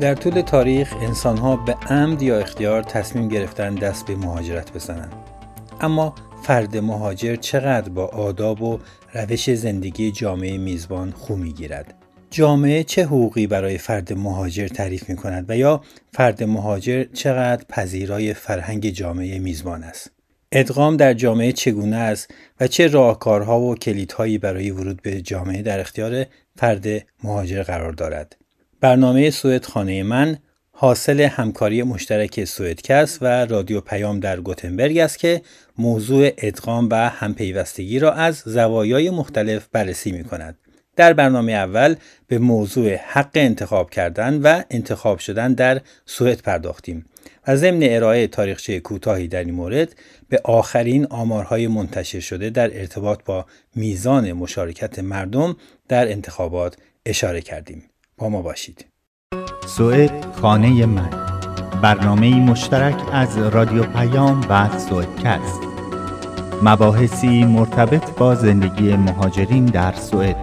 در طول تاریخ انسانها به عمد یا اختیار تصمیم گرفتن دست به مهاجرت بزنند. اما فرد مهاجر چقدر با آداب و روش زندگی جامعه میزبان خو می‌گیرد؟ جامعه چه حقوقی برای فرد مهاجر تعریف می کند و یا فرد مهاجر چقدر پذیرای فرهنگ جامعه میزبان است؟ ادغام در جامعه چگونه است و چه راهکارها و کلیدهایی برای ورود به جامعه در اختیار فرد مهاجر قرار دارد؟ برنامه سوئد خانه من حاصل همکاری مشترک سوئدکست و رادیو پیام در گوتنبرگ است که موضوع ادغام و همپیوستگی را از زوایای مختلف بررسی می کند. در برنامه اول به موضوع حق انتخاب کردن و انتخاب شدن در سوئد پرداختیم و ضمن ارائه تاریخچه کوتاهی در این مورد به آخرین آمارهای منتشر شده در ارتباط با میزان مشارکت مردم در انتخابات اشاره کردیم. با ما باشید. سوئد خانه من. برنامه مشترک از رادیو پیام و سوئدکست. مباحثی مرتبط با زندگی مهاجرین در سوئد.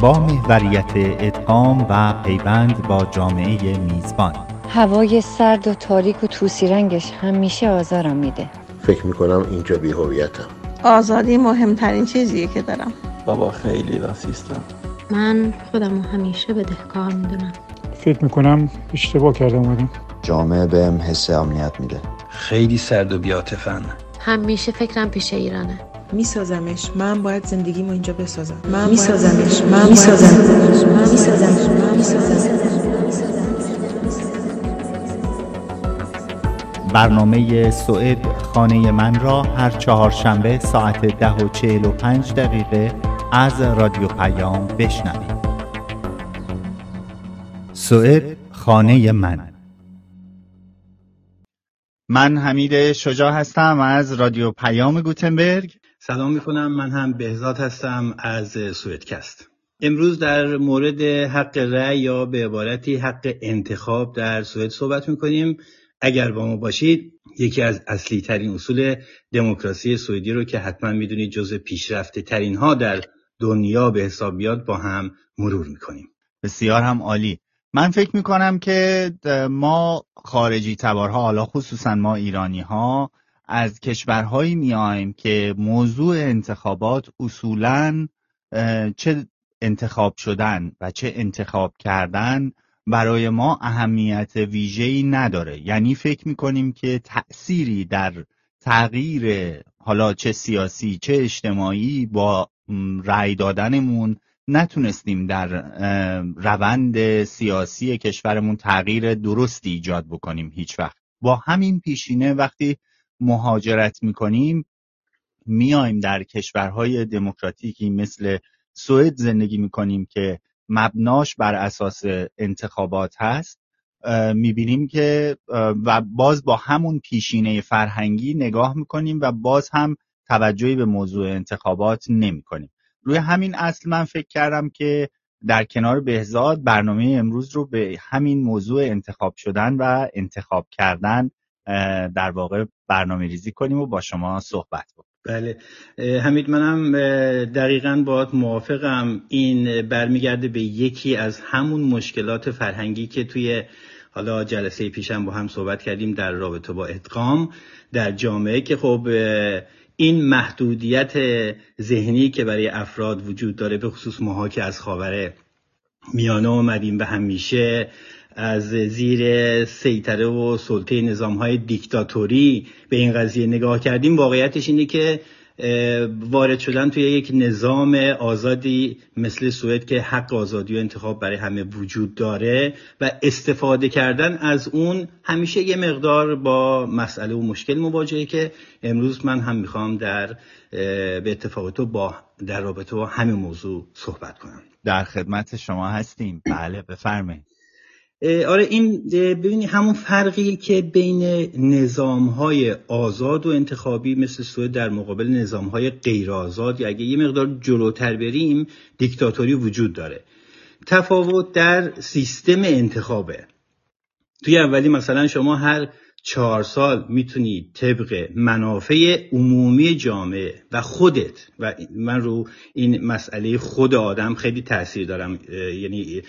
با محوریت ادغام و پیوند با جامعه میزبان. هوای سرد و تاریک و توسی رنگش همیشه آزارم میده. فکر می‌کنم اینجا بی هویتم آزادی مهمترین چیزیه که دارم. بابا خیلی راسیستم. من خودم همیشه بدهکار می‌دونم. فکر می‌کنم اشتباه کرده اومدم. جامعه بهم حس امنیت میده. خیلی سرد و بیاتفن. همیشه فکرم پیش ایرانه. میسازمش. من باید زندگیمو اینجا بسازم. من میسازمش. من میسازمش. من میسازمش. من میسازمش. برنامه سوئد خانه من را هر چهارشنبه ساعت ده و چهل و پنج دقیقه از رادیو پیام بشنوید. سوئد خانه من. من حمید شجاع هستم از رادیو پیام گوتنبرگ. سلام می‌کنم. من هم بهزاد هستم از سوئدکست امروز در مورد حق رأی یا به عبارتی حق انتخاب در سوئد صحبت می‌کنیم. اگر با ما باشید یکی از اصلی ترین اصول دموکراسی سوئدی رو که حتما می‌دونید جز پیشرفته ترین ها در دنیا به حساب بیاد با هم مرور می‌کنیم. بسیار هم عالی. من فکر می‌کنم که ما خارجی تبارها حالا خصوصا ما ایرانی ها از کشورهایی میایم که موضوع انتخابات اصولا چه انتخاب شدن و چه انتخاب کردن برای ما اهمیت ویژه‌ای نداره. یعنی فکر می‌کنیم که تأثیری در تغییر حالا چه سیاسی چه اجتماعی با رأی دادنمون نتونستیم در روند سیاسی کشورمون تغییر درستی ایجاد بکنیم هیچ وقت. با همین پیشینه وقتی مهاجرت می‌کنیم میایم در کشورهای دموکراتیکی مثل سوئد زندگی می‌کنیم که مبناش بر اساس انتخابات هست. می‌بینیم که و باز با همون پیشینه فرهنگی نگاه می‌کنیم و باز هم توجهی به موضوع انتخابات نمی‌کنیم روی همین اصل من فکر کردم که در کنار بهزاد برنامه امروز رو به همین موضوع انتخاب شدن و انتخاب کردن در واقع برنامه ریزی کنیم و با شما صحبت کنیم. بله. حمید منم دقیقا باید موافقم. این برمیگرده به یکی از همون مشکلات فرهنگی که توی حالا جلسه پیشم با هم صحبت کردیم در رابطه با ادغام در جامعه که خب این محدودیت ذهنی که برای افراد وجود داره به خصوص ماها که از خاور میانه آمدیم و همیشه از زیر سیطره و سلطه نظام های دیکتاتوری به این قضیه نگاه کردیم واقعیتش اینه که وارد شدن توی یک نظام آزادی مثل سوئد که حق آزادی و انتخاب برای همه وجود داره و استفاده کردن از اون همیشه یه مقدار با مسئله و مشکل مواجهه که امروز من هم می‌خوام در به اتفاق تو با در رابطه با همین موضوع صحبت کنم. در خدمت شما هستیم. بله بفرمایید. آره این ببینی همون فرقی که بین نظام های آزاد و انتخابی مثل سوئد در مقابل نظام های غیر آزاد یا اگه یه مقدار جلوتر بریم دیکتاتوری وجود داره. تفاوت در سیستم انتخابه. توی اولی مثلا شما هر چهار سال می‌تونی طبق منافع عمومی جامعه و خودت و من رو این مسئله خود آدم خیلی تاثیر دارم یعنی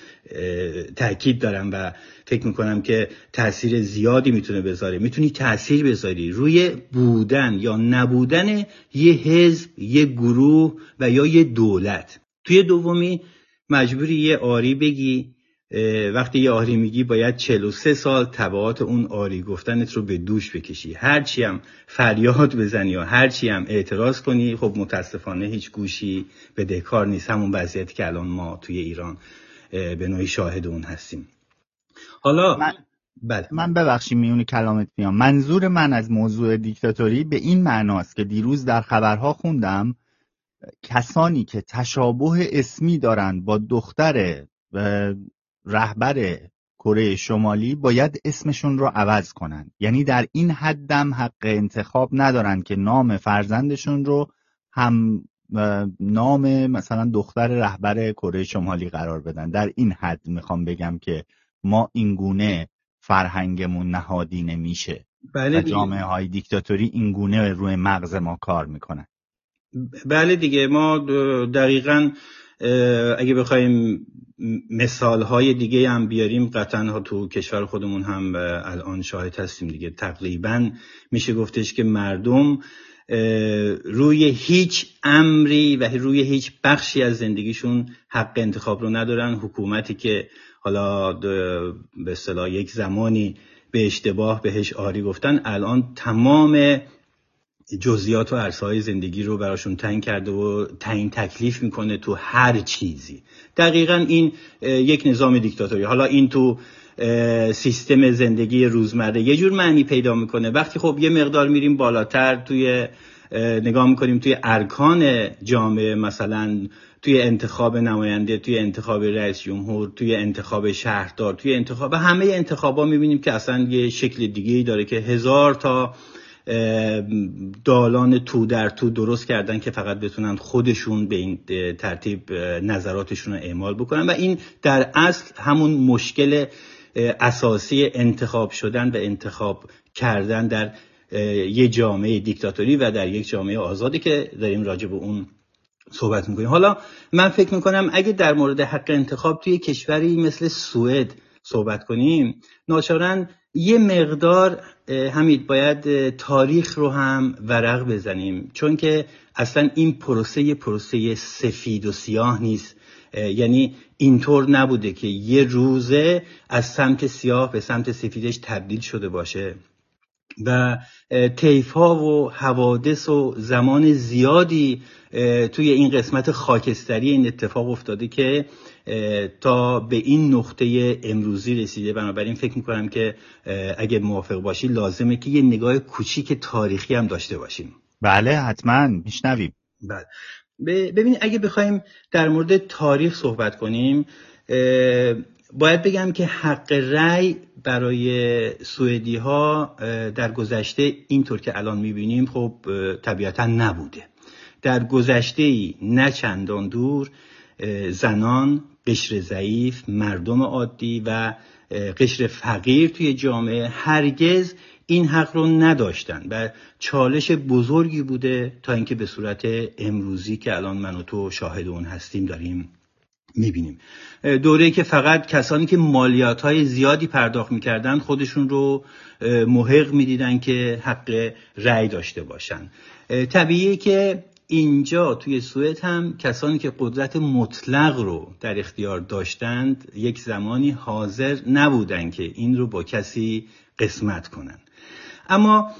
تاکید دارم و فکر می‌کنم که تاثیر زیادی می‌تونه بذاره. می‌تونی تاثیر بذاری روی بودن یا نبودن یه حزب یه گروه و یا یه دولت. توی دومی مجبوری یه آری بگی وقتی یه آری میگی باید 43 سال تبعات اون آری گفتنت رو به دوش بکشی. هرچی هم فریاد بزنی یا هرچی هم اعتراض کنی خب متاسفانه هیچ گوشی به دکار نیست. همون وضعیتی که الان ما توی ایران به نوعی شاهد اون هستیم. حالا من بله. من ببخشید میون کلامت میام. منظور من از موضوع دیکتاتوری به این معناست که دیروز در خبرها خوندم کسانی که تشابه اسمی دارند با دختر رهبر کره شمالی باید اسمشون رو عوض کنن. یعنی در این حدم حق انتخاب ندارن که نام فرزندشون رو هم نام مثلا دختر رهبر کره شمالی قرار بدن. در این حد می‌خوام بگم که ما اینگونه فرهنگمون نهادی نمیشه بله جامعه های دیکتاتوری اینگونه روی مغز ما کار می‌کنن. بله دیگه. ما دقیقا اگه بخوایم مثال های دیگه هم بیاریم قطعا تو کشور خودمون هم الان شاهد هستیم دیگه. تقریبا میشه گفتش که مردم روی هیچ امری و روی هیچ بخشی از زندگیشون حق انتخاب رو ندارن. حکومتی که حالا به اصطلاح یک زمانی به اشتباه بهش آری گفتن الان تمام جزئیات و عرصه های زندگی رو براشون تنگ کرده و تعیین تکلیف می‌کنه تو هر چیزی. دقیقا این یک نظام دیکتاتوری. حالا این تو سیستم زندگی روزمره یه جور معنی پیدا می‌کنه. وقتی خب یه مقدار میریم بالاتر توی نگاه می‌کنیم توی ارکان جامعه مثلا توی انتخاب نماینده توی انتخاب رئیس جمهور توی انتخاب شهردار توی انتخاب همه انتخابا می‌بینیم که اصلا یه شکل دیگه ای داره که هزار تا دالان تو در تو درست کردن که فقط بتونن خودشون به این ترتیب نظراتشون رو اعمال بکنن. و این در اصل همون مشکل اساسی انتخاب شدن و انتخاب کردن در یه جامعه دیکتاتوری و در یک جامعه آزادی که داریم راجع به اون صحبت می‌کنیم. حالا من فکر می‌کنم اگه در مورد حق انتخاب توی کشوری مثل سوئد صحبت کنیم ناچارن یه مقدار همید باید تاریخ رو هم ورق بزنیم. چون که اصلا این پروسه پروسه سفید و سیاه نیست. یعنی اینطور نبوده که یه روزه از سمت سیاه به سمت سفیدش تبدیل شده باشه. و تیف و حوادث و زمان زیادی توی این قسمت خاکستری این اتفاق افتاده که تا به این نقطه امروزی رسیده. بنابراین فکر می‌کنم که اگه موافق باشی لازمه که یه نگاه کوچیک تاریخی هم داشته باشیم. بله حتما. میشنویم. بله. ببینید اگه بخوایم در مورد تاریخ صحبت کنیم باید بگم که حق رأی برای سوئدی ها در گذشته اینطور که الان می‌بینیم خب طبیعتا نبوده. در گذشته ای نه چندان دور زنان قشر ضعیف مردم عادی و قشر فقیر توی جامعه هرگز این حق رو نداشتن و چالش بزرگی بوده تا اینکه به صورت امروزی که الان من و تو شاهد اون هستیم داریم می‌بینیم. دوره که فقط کسانی که مالیات های زیادی پرداخت می‌کردن خودشون رو محق می‌دیدن که حق رأی داشته باشن. طبیعیه که اینجا توی سوئد هم کسانی که قدرت مطلق رو در اختیار داشتند یک زمانی حاضر نبودند که این رو با کسی قسمت کنند اما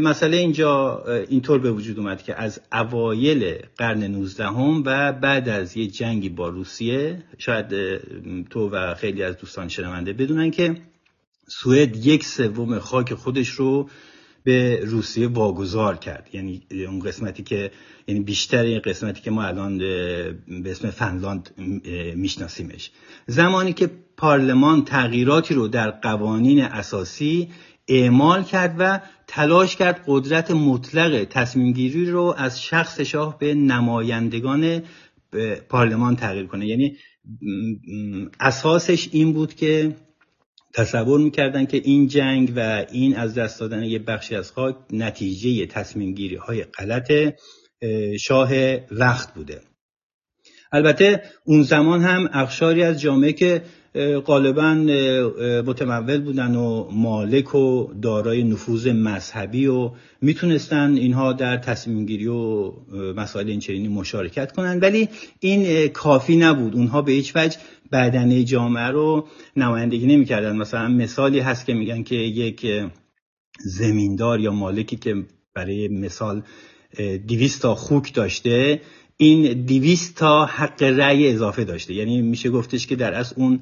مسئله اینجا اینطور به وجود اومد که از اوایل قرن 19 هم و بعد از یه جنگی با روسیه شاید تو و خیلی از دوستان شنونده بدونن که سوئد یک سوم خاک خودش رو به روسیه واگذار کرد. یعنی اون قسمتی که یعنی بیشتر این قسمتی که ما الان به اسم فنلاند میشناسیمش. زمانی که پارلمان تغییراتی رو در قوانین اساسی اعمال کرد و تلاش کرد قدرت مطلق تصمیم گیری رو از شخص شاه به نمایندگان پارلمان تغییر کنه. یعنی اساسش این بود که تصور می‌کردن که این جنگ و این از دست دادن یه بخشی از خاک نتیجه تصمیم گیری های غلط شاه وقت بوده. البته اون زمان هم اخشاری از جامعه که غالبا متمول بودن و مالک و دارای نفوذ مذهبی و می‌تونستن اینها در تصمیم گیری و مسائل این مشارکت کنن. ولی این کافی نبود. اونها به هیچ وجه بدنه جامعه رو نمایندگی نمی‌کردن. مثلا مثالی هست که میگن که یک زمیندار یا مالکی که برای مثال دیویست تا خوک داشته این دیویست تا حق رأی اضافه داشته. یعنی میشه گفتش که در از اون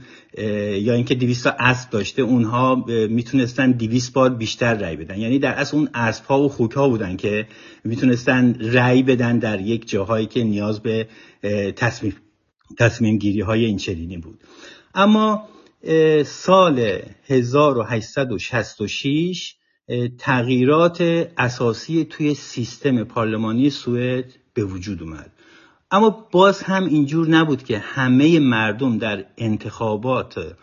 یا اینکه دیویست تا اسب داشته اونها می‌تونستن دیویست بار بیشتر رأی بدن. یعنی در از اون اسب ها و خوک ها بودن که می‌تونستن رأی بدن در یک جاهایی که نیاز به تصمیم, تصمیم گیری های این چرینی بود. اما سال 1866 تغییرات اساسی توی سیستم پارلمانی سوئد به وجود اومد. اما باز هم اینجور نبود که همه مردم در انتخابات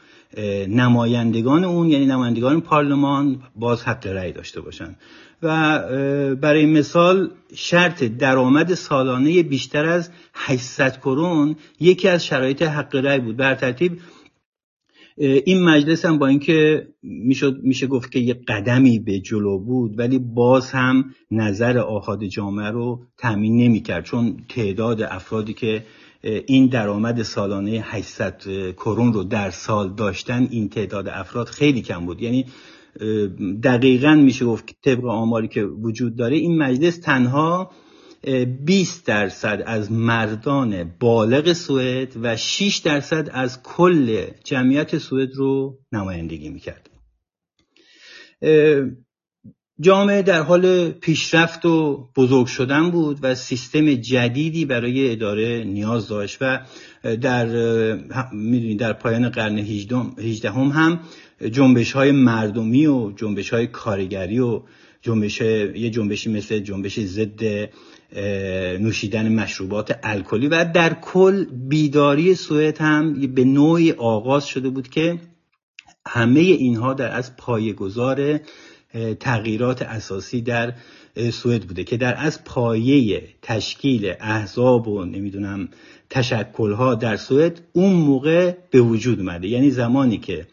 نمایندگان اون یعنی نمایندگان پارلمان باز حق رأی داشته باشند و برای مثال شرط درآمد سالانه بیشتر از 800 کرون یکی از شرایط حق رأی بود. بر ترتیب این مجلس هم با اینکه می‌شد میشه گفت که یه قدمی به جلو بود ولی باز هم نظر آهاد جامعه رو تامین نمی‌کرد چون تعداد افرادی که این درآمد سالانه 800 کرون رو در سال داشتن این تعداد افراد خیلی کم بود. یعنی دقیقا میشه گفت طبق آماری که وجود داره این مجلس تنها 20 درصد از مردان بالغ سوئد و 6 درصد از کل جمعیت سوئد رو نمایندگی می‌کرد. جامعه در حال پیشرفت و بزرگ شدن بود و سیستم جدیدی برای اداره نیاز داشت و در در پایان قرن 18 هم, هم جنبش های مردمی و جنبش های کارگری و جنبش یه جنبشی مثل جنبش ضد نوشیدن مشروبات الکلی و در کل بیداری سوئد هم به نوعی آغاز شده بود که همه اینها در از پایه‌گذار تغییرات اساسی در سوئد بوده که در از پایه تشکیل احزاب و نمی‌دونم تشکلها در سوئد اون موقع به وجود اومده. یعنی زمانی که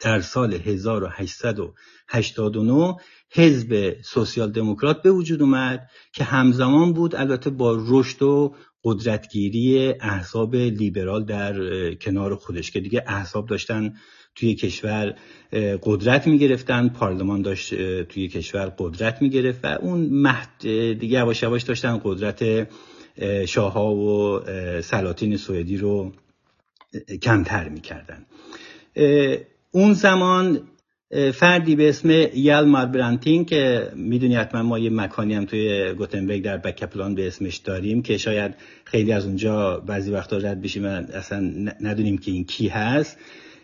در سال 1889 حزب سوسیال دموکرات به وجود اومد که همزمان بود البته با رشد و قدرتگیری احزاب لیبرال در کنار خودش که دیگه احزاب داشتن توی کشور قدرت می‌گرفتن. پارلمان داشت توی کشور قدرت می‌گرفت و اون مهد دیگه یواش یواش داشتن قدرت شاهها و سلاطین سوئدی رو کمتر می‌کردن. اون زمان فردی به اسم یلمار برانتین که می‌دونی حتما ما یه مکانی هم توی گوتنبرگ در بکپلان به اسمش داریم که شاید خیلی از اونجا بعضی وقتا رد بشیم و اصلا ندونیم که این کی هست.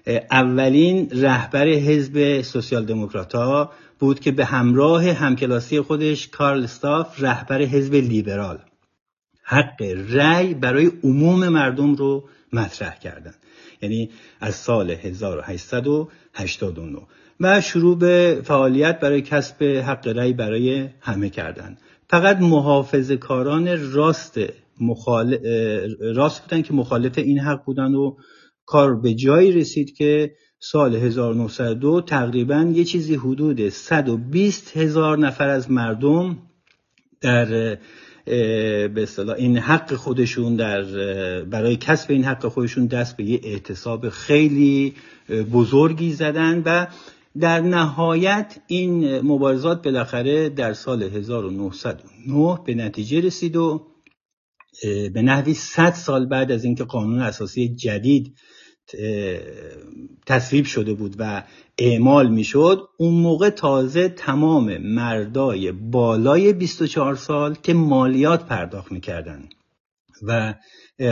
اولین رهبر حزب سوسیال دموکرات بود که به همراه همکلاسی خودش کارل استاف رهبر حزب لیبرال. حق رأی برای عموم مردم رو مطرح کردند یعنی از سال 1889 و شروع به فعالیت برای کسب حق رأی برای همه کردن. فقط محافظ کاران راست مخال... راست بودن که مخالف این حق بودن و کار به جایی رسید که سال 1902 تقریبا یه چیزی حدود 120 هزار نفر از مردم در به اصطلاح این حق خودشون در برای کسب این حق خودشون دست به یه اعتصاب خیلی بزرگی زدن و در نهایت این مبارزات بالاخره در سال 1909 به نتیجه رسید و به نحوی 100 سال بعد از اینکه قانون اساسی جدید تصویب شده بود و اعمال می‌شد اون موقع تازه تمام مردای بالای 24 سال که مالیات پرداخت می‌کردن و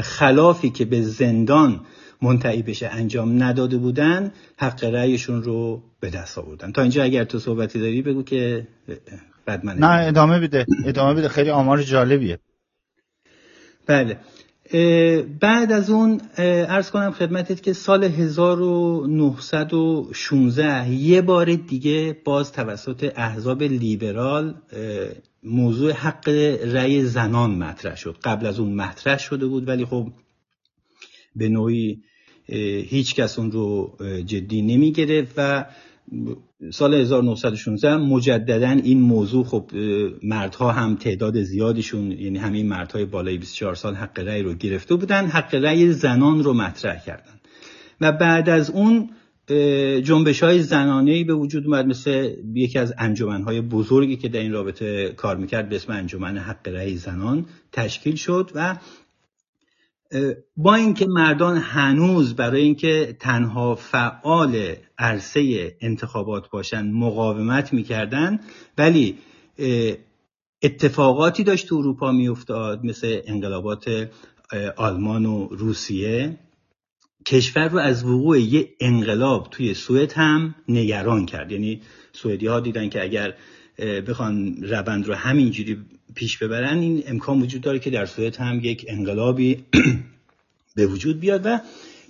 خلافی که به زندان منتهی بشه انجام نداده بودن حق رأیشون رو به دست آوردن. تا اینجا اگر تو صحبتی داری بگو که بعد من نه ادامه بده ادامه بده. خیلی آمار جالبیه. بله. بعد از اون ارز کنم خدمتت که سال 1916 یه بار دیگه باز توسط احزاب لیبرال موضوع حق رأی زنان مطرح شد. قبل از اون مطرح شده بود ولی خب به نوعی هیچ کس اون رو جدی نمی گرفت و سال 1916 مجددا این موضوع خب مردها هم تعداد زیادیشون یعنی همین مردهای بالای 24 سال حق رأی رو گرفته بودن حق رأی زنان رو مطرح کردن. و بعد از اون جنبش های زنانه به وجود اومد مثل یکی از انجمن های بزرگی که در این رابطه کار می‌کرد به اسم انجمن حق رأی زنان تشکیل شد و با اینکه مردان هنوز برای اینکه تنها فعال عرصه انتخابات باشن مقاومت می‌کردن ولی اتفاقاتی داشت تو اروپا میافتاد مثل انقلابات آلمان و روسیه. کشور رو از وقوع یه انقلاب توی سوئد هم نگران کرد. یعنی سوئدی ها دیدن که اگر بخوان روند رو همینجوری پیش ببرن این امکان وجود داره که در سوئد هم یک انقلابی به وجود بیاد و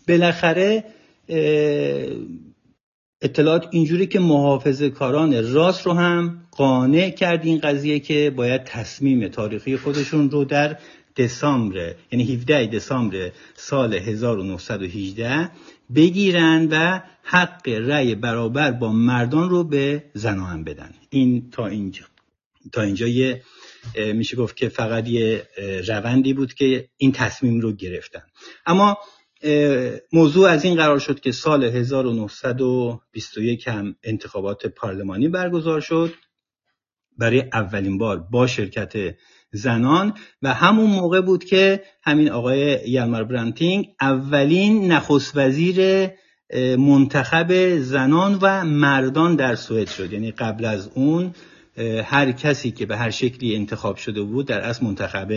بالاخره اطلاعات اینجوری که محافظ کاران راست رو هم قانع کرد این قضیه که باید تصمیم تاریخی خودشون رو در دسامبر یعنی 17 دسامبر سال 1918 بگیرن و حق رأی برابر با مردان رو به زنان بدن. این تا اینجا تا اینجا یه میشه گفت که فقط یه روندی بود که این تصمیم رو گرفتن. اما موضوع از این قرار شد که سال 1921 هم انتخابات پارلمانی برگزار شد. برای اولین بار با شرکت زنان و همون موقع بود که همین آقای یلمر برانتینگ اولین نخست وزیر منتخب زنان و مردان در سوئد شد. یعنی قبل از اون هر کسی که به هر شکلی انتخاب شده بود در اصل منتخب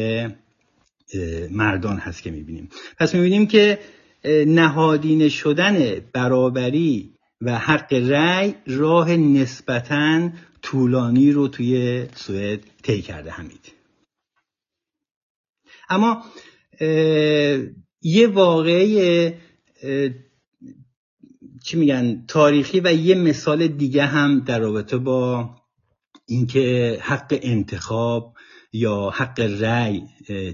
مردان هست که می‌بینیم. پس می‌بینیم که نهادینه شدن برابری و حق رأی راه نسبتا طولانی رو توی سوئد طی کرده همید اما یه واقعه چی میگن تاریخی و یه مثال دیگه هم در رابطه با اینکه حق انتخاب یا حق رأی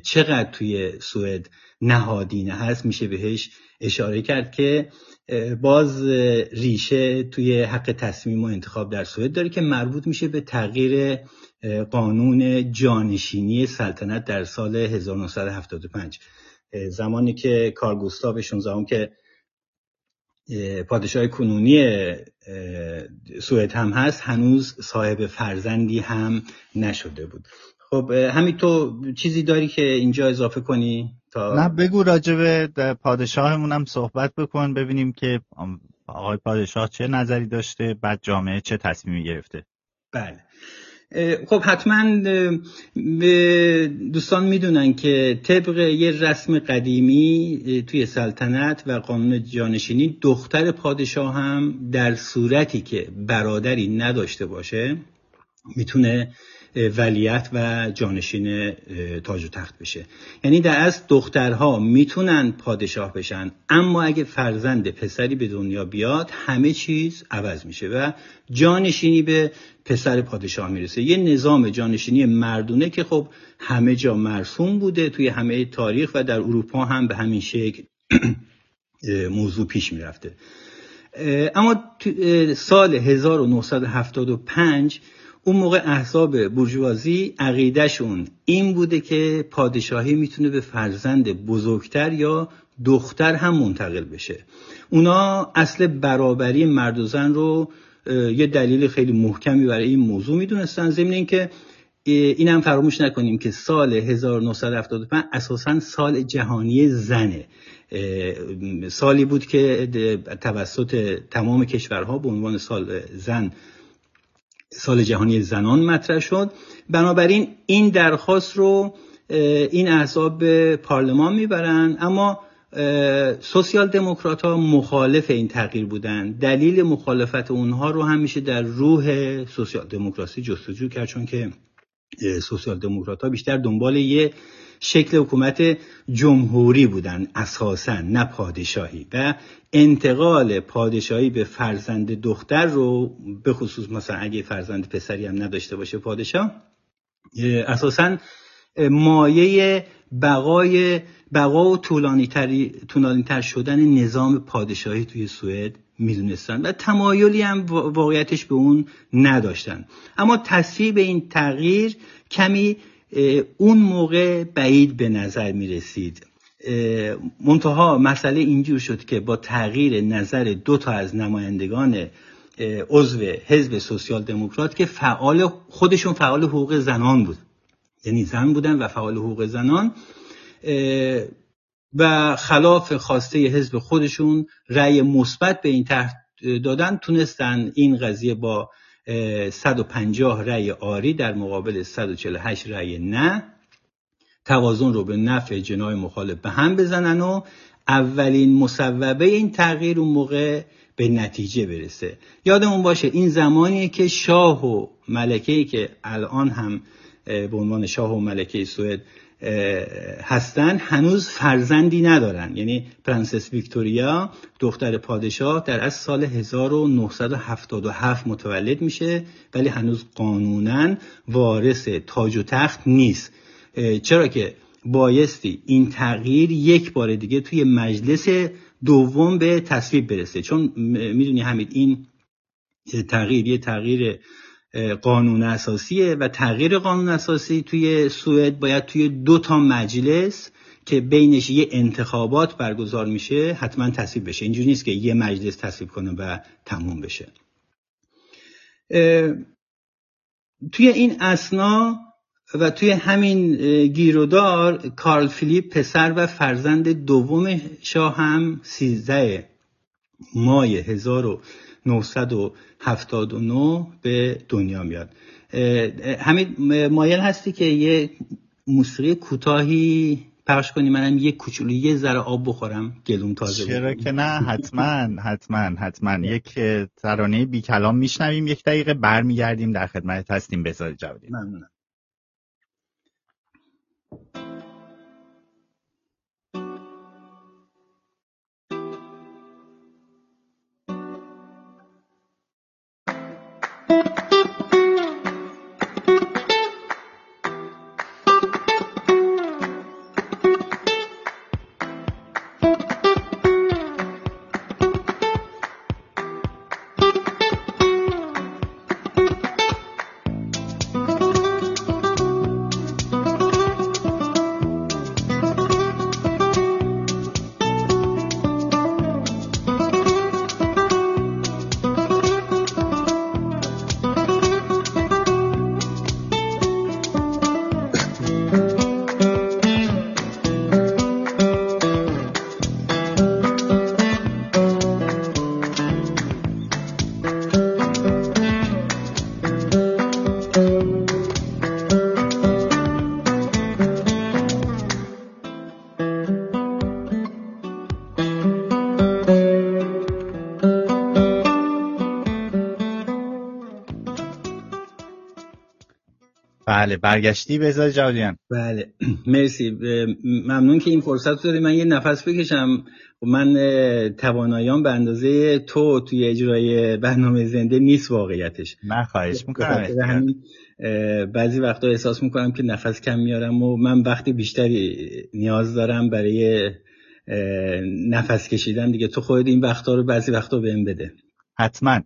چقدر توی سوئد نهادینه هست میشه بهش اشاره کرد که باز ریشه توی حق تصمیم و انتخاب در سوئد داره که مربوط میشه به تغییر قانون جانشینی سلطنت در سال 1975 زمانی که کارگوستاو 16 که پادشاه کنونی سوئد هم هست. هنوز صاحب فرزندی هم نشده بود. خب همین تو چیزی داری که اینجا اضافه کنی تا نه بگو راجب پادشاهمون هم صحبت بکن ببینیم که آقای پادشاه چه نظری داشته بعد جامعه چه تصمیمی گرفته. بله. خب حتما دوستان می‌دونن که طبق یه رسم قدیمی توی سلطنت و قانون جانشینی دختر پادشاه هم در صورتی که برادری نداشته باشه می‌تونه ولیت و جانشین تاج و تخت بشه. یعنی در از دخترها می‌تونن پادشاه بشن اما اگه فرزند پسری به دنیا بیاد همه چیز عوض میشه و جانشینی به پسر پادشاه می‌رسه. یه نظام جانشینی مردونه که خب همه جا مرسوم بوده توی همه تاریخ و در اروپا هم به همین شکل موضوع پیش می‌رفته. اما سال 1975 اون موقع احزاب برجوازی عقیدهشون این بوده که پادشاهی می‌تونه به فرزند بزرگتر یا دختر هم منتقل بشه. اونا اصل برابری مرد و زن رو یه دلیل خیلی محکمی برای این موضوع می‌دونستن. ضمن اینکه این هم فراموش نکنیم که سال 1975 اساسا سال جهانی زنه. سالی بود که توسط تمام کشورها به عنوان سال زن سال جهانی زنان مطرح شد. بنابراین این درخواست رو این احزاب به پارلمان می‌برن. اما سوسیال دموکرات ها مخالف این تغییر بودن. دلیل مخالفت اونها رو هم میشه در روح سوسیال دموکراسی جستجو کرد. چون که سوسیال دموکرات ها بیشتر دنبال یه شکل حکومت جمهوری بودن اساسا نه پادشاهی. و انتقال پادشاهی به فرزند دختر رو به خصوص مثلا اگه فرزند پسری هم نداشته باشه پادشاه اساسا مایه بقای بقا و طولانی, تر شدن نظام پادشاهی توی سوئد می‌دونستن و تمایلی هم واقعیتش به اون نداشتن. اما تصویب این تغییر کمی اون موقع بعید به نظر می رسید منتها مسئله اینجور شد که با تغییر نظر دو تا از نمایندگان عضو حزب سوسیال دموکرات که فعال خودشون فعال حقوق زنان بود. یعنی زن بودن و فعال حقوق زنان و خلاف خواسته حزب خودشون رأی مثبت به این طرح دادن تونستن این قضیه با 150 رأی آری در مقابل 148 رأی نه. توازن رو به نفع جنای مخالف به هم بزنن و اولین مصوبه این تغییر اون موقع به نتیجه برسه. یادمون باشه این زمانیه که شاه و ملکه که الان هم به عنوان شاه و ملکه سوئد هستن هنوز فرزندی ندارن. یعنی پرنسس ویکتوریا دختر پادشاه در از سال 1977 متولد میشه ولی هنوز قانونا وارث تاج و تخت نیست. چرا که بایستی این تغییر یک بار دیگه توی مجلس دوم به تصویب برسه. چون می‌دونی همین این تغییر یه تغییر قانون اساسیه و تغییر قانون اساسی توی سوئد باید توی دو تا مجلس که بینش یه انتخابات برگزار میشه حتما تصویب بشه. اینجوری نیست که یه مجلس تصویب کنه و تموم بشه. توی این اسنا و توی همین گیرودار کارل فیلیپ پسر و فرزند دوم شاه هم سیزده مای 1979 به دنیا میاد. همین مایل هستی که یه موسیقی کوتاهی پخش کنی؟ منم یه کوچولو یه ذره آب بخورم گلوم تازه چرا که نه حتما حتما حتما. یک ترانه بی کلام میشنویم یک دقیقه برمیگردیم در خدمت هستیم. بذار جوادی. ممنونم. بله برگشتی بهزاد جوادیان بله. مرسی. ممنون که این فرصت داری من یه نفس بکشم. من تواناییام به اندازه تو توی اجرای برنامه زنده نیست واقعیتش. من خواهش می‌کنم. بعضی وقتا احساس می‌کنم که نفس کم میارم و من وقتی بیشتری نیاز دارم برای نفس کشیدن دیگه تو خود این وقتا رو بعضی وقتا بهم بده. حتما.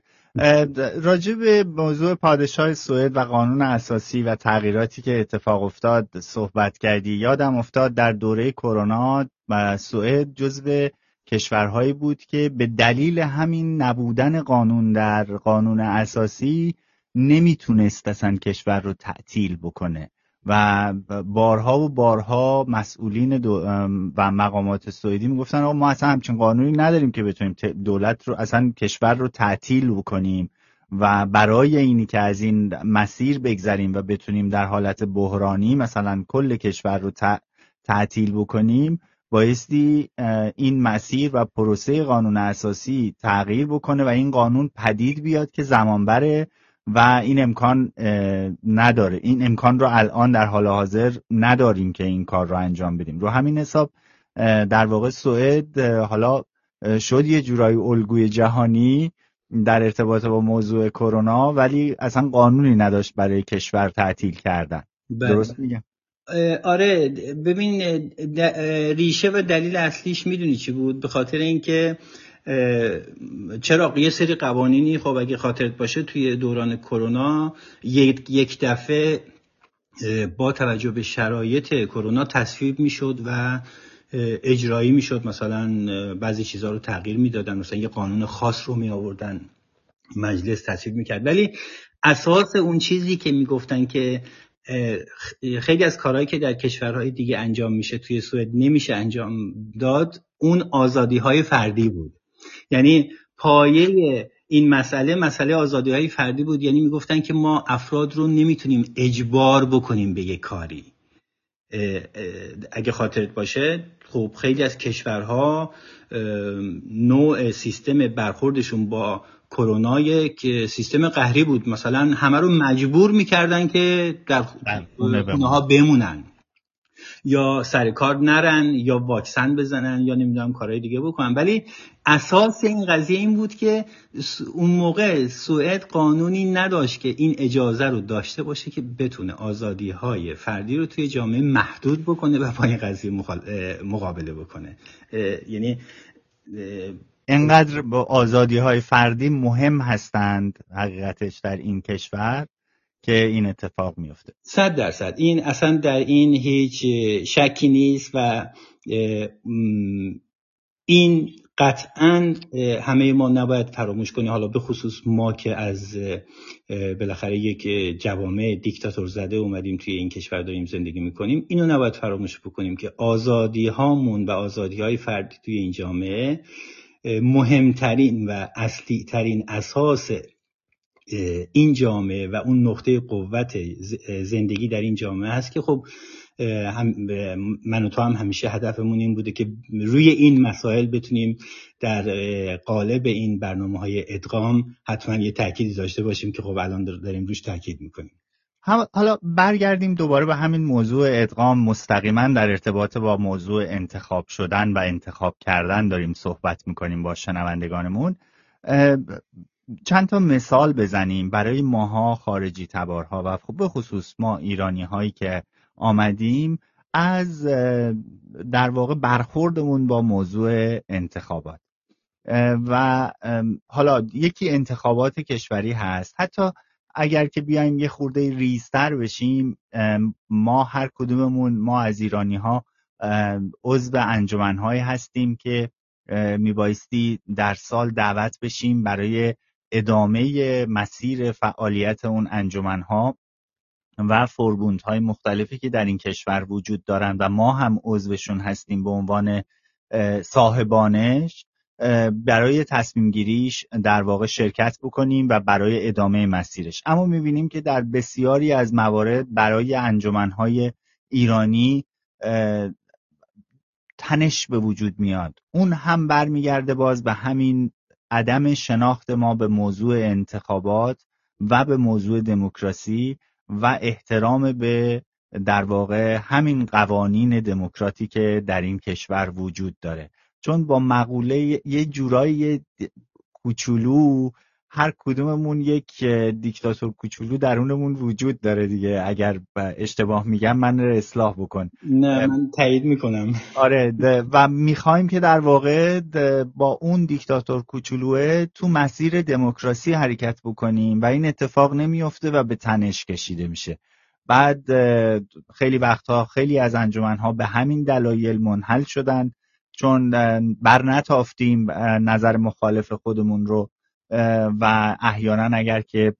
راجع به موضوع پادشاه سوئد و قانون اساسی و تغییراتی که اتفاق افتاد صحبت کردی. یادم افتاد در دوره کرونا و سوئد جزو کشورهایی بود که به دلیل همین نبودن قانون در قانون اساسی نمی‌تونست اصلا کشور رو تعطیل بکنه. و بارها و بارها مسئولین و مقامات سوئدی می‌گفتن ما اصلا همچین قانونی نداریم که بتونیم دولت رو اصلا کشور رو تعطیل بکنیم و برای اینی که از این مسیر بگذریم و بتونیم در حالت بحرانی مثلا کل کشور رو تعطیل بکنیم بایستی این مسیر و پروسه قانون اساسی تغییر بکنه و این قانون پدید بیاد که زمان بره و این امکان نداره. این امکان رو الان در حال حاضر نداریم که این کار رو انجام بدیم. رو همین حساب در واقع سوئد حالا شد یه جورایی الگوی جهانی در ارتباط با موضوع کرونا ولی اصلا قانونی نداشت برای کشور تعطیل کردن. بله. درست میگم؟ آره. ببین ریشه و دلیل اصلیش می‌دونی چی بود؟ به خاطر اینکه چرا یه سری قوانینی خب اگه خاطرت باشه توی دوران کرونا یک, دفعه با توجه به شرایط کرونا تصویب می‌شد و اجرایی می‌شد. مثلا بعضی چیزها رو تغییر می‌دادن. مثلا یه قانون خاص رو می آوردن مجلس تصویب می‌کرد. ولی اساس اون چیزی که می‌گفتن که خیلی از کارهایی که در کشورهای دیگه انجام میشه توی سوئد نمیشه انجام داد اون آزادی های فردی بود. یعنی پایه این مسئله مسئله آزادی های فردی بود. یعنی می‌گفتن که ما افراد رو نمی‌تونیم اجبار بکنیم به یک کاری. اگه خاطرت باشه خب خیلی از کشورها نوع سیستم برخوردشون با کرونا یک سیستم قهری بود. مثلا همه رو مجبور می‌کردن که در بله، خونه ها بمونن. یا سر کار نرن یا واکسن بزنن یا نمی‌دونم کارهای دیگه بکنن. ولی اساس این قضیه این بود که اون موقع سوئد قانونی نداشت که این اجازه رو داشته باشه که بتونه آزادی های فردی رو توی جامعه محدود بکنه و با این قضیه مقابله بکنه. یعنی انقدر با آزادی های فردی مهم هستند حقیقتش در این کشور؟ که این اتفاق میفته صد درصد. این اصلا در این هیچ شکی نیست و این قطعا همه ما نباید فراموش کنیم. حالا به خصوص ما که از بالاخره یک جوامع دیکتاتور زده اومدیم توی این کشور داریم زندگی می‌کنیم. اینو نباید فراموش بکنیم که آزادی هامون و آزادی های فردی توی این جامعه مهمترین و اصلی ترین اساس این جامعه و اون نقطه قوت زندگی در این جامعه هست که خب هم من و تو هم همیشه هدفمون این بوده که روی این مسائل بتونیم در قالب این برنامه های ادغام حتما یه تأکیدی داشته باشیم که خب الان داریم روش تاکید می‌کنیم. حالا برگردیم دوباره به همین موضوع ادغام. مستقیما در ارتباط با موضوع انتخاب شدن و انتخاب کردن داریم صحبت می‌کنیم با شنوندگانمون. چند تا مثال بزنیم برای ماها خارجی تبارها و خب به خصوص ما ایرانی هایی که آمدیم از در واقع برخوردمون با موضوع انتخابات. و حالا یکی انتخابات کشوری هست. حتی اگر که بیایم یه خورده ریزتر بشیم ما هر کدوممون ما از ایرانی ها عضو انجمنهایی هستیم که میبایستی در سال دعوت بشیم برای ادامه مسیر فعالیت اون انجمنها و های مختلفی که در این کشور وجود دارند و ما هم عضوشون هستیم به عنوان صاحبانش برای تصمیم گیریش در واقع شرکت بکنیم و برای ادامه مسیرش. اما می‌بینیم که در بسیاری از موارد برای انجمنهای ایرانی تنش به وجود میاد. اون هم برمیگرده باز به همین عدم شناخت ما به موضوع انتخابات و به موضوع دموکراسی و احترام به در واقع همین قوانین دموکراتی که در این کشور وجود داره. چون با مقوله یه جورایی کوچولو هر کدوممون یک دیکتاتور کوچولو درونمون وجود داره دیگه. اگر اشتباه میگم من رو اصلاح بکن. نه من تایید می‌کنم. آره و می‌خوایم که در واقع با اون دیکتاتور کوچولوه تو مسیر دموکراسی حرکت بکنیم و این اتفاق نمیفته و به تنش کشیده میشه. بعد خیلی وقتها خیلی از انجمنها به همین دلایل منحل شدن چون بر نتافتیم نظر مخالف خودمون رو. و احیانا اگر که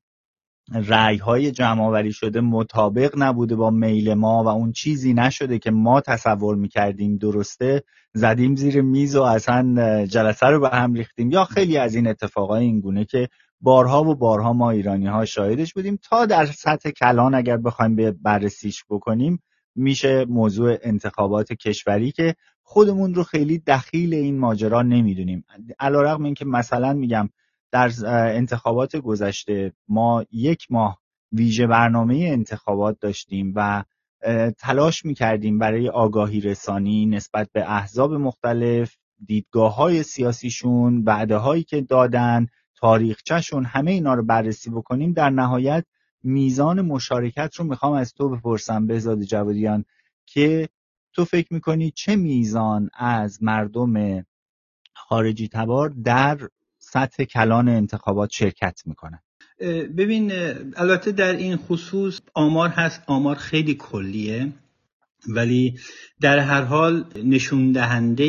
رعی های جمع شده مطابق نبوده با میل ما و اون چیزی نشده که ما تصور می‌کردیم درسته زدیم زیر میز و اصلا جلسه رو به هم ریختیم. یا خیلی از این اتفاقای این گونه که بارها و بارها ما ایرانی ها شاهدش بودیم. تا در سطح کلان اگر بخوایم به بررسیش بکنیم میشه موضوع انتخابات کشوری که خودمون رو خیلی دخیل این ماجرا نمی‌دونیم. علیرغم اینکه مثلا میگم در انتخابات گذشته ما یک ماه ویژه برنامه انتخابات داشتیم و تلاش می‌کردیم برای آگاهی رسانی نسبت به احزاب مختلف دیدگاه های سیاسیشون وعده هایی که دادن تاریخچهشون همه اینا رو بررسی بکنیم. در نهایت میزان مشارکت رو می‌خوام از تو بپرسم بهزاد جوادیان که تو فکر می‌کنی چه میزان از مردم خارجی تبار در سطح کلان انتخابات شرکت می‌کنن ببین البته در این خصوص آمار هست آمار خیلی کلیه ولی در هر حال نشون دهنده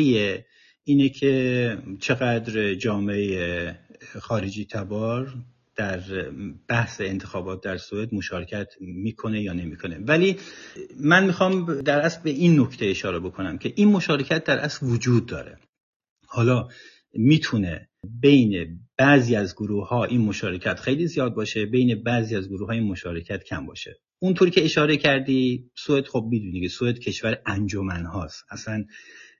اینه که چقدر جامعه خارجی تبار در بحث انتخابات در سوئد مشارکت می‌کنه یا نمی‌کنه. ولی من می‌خوام در اصل به این نکته اشاره بکنم که این مشارکت در اصل وجود داره. حالا می‌تونه بین بعضی از گروه ها این مشارکت خیلی زیاد باشه بین بعضی از گروه های این مشارکت کم باشه. اونطوری که اشاره کردی سوئد خب می‌دونی که سوئد کشور انجمن هاست اصلا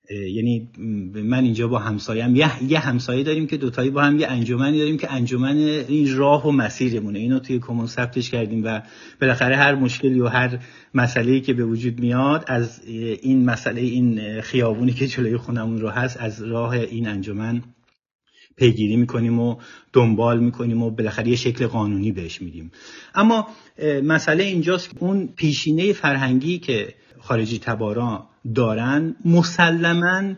یعنی من اینجا با همسایم یه, یه همسایه داریم که دوتایی با هم یه انجمنی داریم که انجمن این راه و مسیرمونه. اینو توی کمون ثبتش کردیم و بالاخره هر مشکلی و هر مسئله‌ای که به وجود میاد از این مسئله این خیابونی که جلوی خونمون رو هست از راه این انجمن پیگیری می‌کنیم و دنبال می‌کنیم و بالاخره یه شکل قانونی بهش میدیم. اما مسئله اینجاست اون پیشینه فرهنگی که خارجی تباران دارن مسلما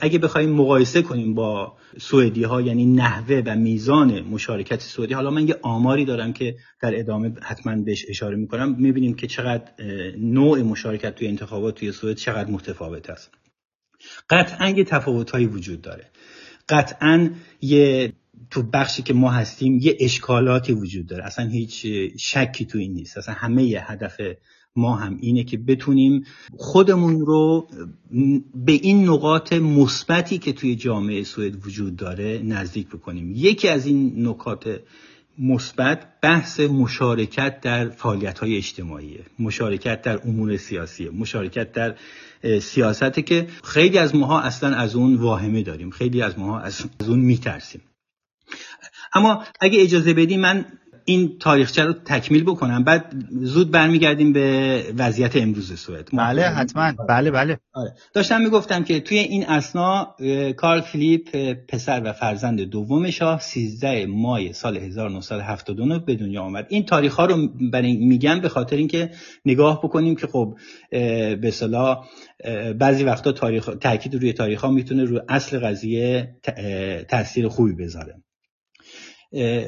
اگه بخوایم مقایسه کنیم با سوئدی ها یعنی نحوه و میزان مشارکت سوئدی حالا من یه آماری دارم که در ادامه حتما بهش اشاره می‌کنم. می‌بینیم که چقدر نوع مشارکت توی انتخابات توی سوئد چقدر متفاوت است. قطعا یه تفاوت وجود داره. قطعا یه تو بخشی که ما هستیم یه اشکالاتی وجود داره. اصلا هیچ شکی تو این نیست. اصلا همه یه هدف ما هم اینه که بتونیم خودمون رو به این نقاط مثبتی که توی جامعه سوئد وجود داره نزدیک بکنیم. یکی از این نکات مثبت بحث مشارکت در فعالیت های اجتماعی مشارکت در امور سیاسی مشارکت در سیاستی که خیلی از ماها اصلا از اون واهمه داریم خیلی از ماها از اون میترسیم. اما اگه اجازه بدی من این تاریخچه رو تکمیل بکنم. بعد زود برمیگردیم به وضعیت امروز سوئد بله حتما. بله بله. آره. داشتم می‌گفتم که توی این اسنا کارل فیلیپ پسر و فرزند دوم شاه 13 مای سال 1979 به دنیا آمد. این تاریخ ها رو برای میگم به خاطر اینکه نگاه بکنیم که خب به صلاح بعضی وقتا تاریخ تاکید روی تاریخ ها می‌تونه روی اصل قضیه تاثیر خوبی بذاره.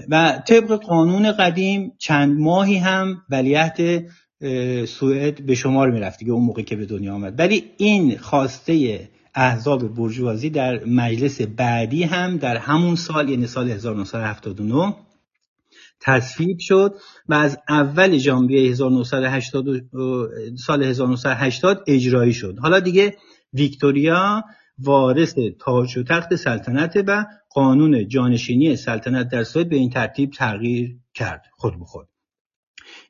و طبق قانون قدیم چند ماهی هم ولیت سوئد به شمار می‌رفت دیگه اون موقع که به دنیا آمد. ولی این خواسته احزاب برجوازی در مجلس بعدی هم در همون سال یعنی سال 1979 تصویب شد و از اول ژانویه 1980 سال 1980 اجرایی شد. حالا دیگه ویکتوریا وارث تاج و تخت سلطنت و قانون جانشینی سلطنت در سوئد به این ترتیب تغییر کرد. خود به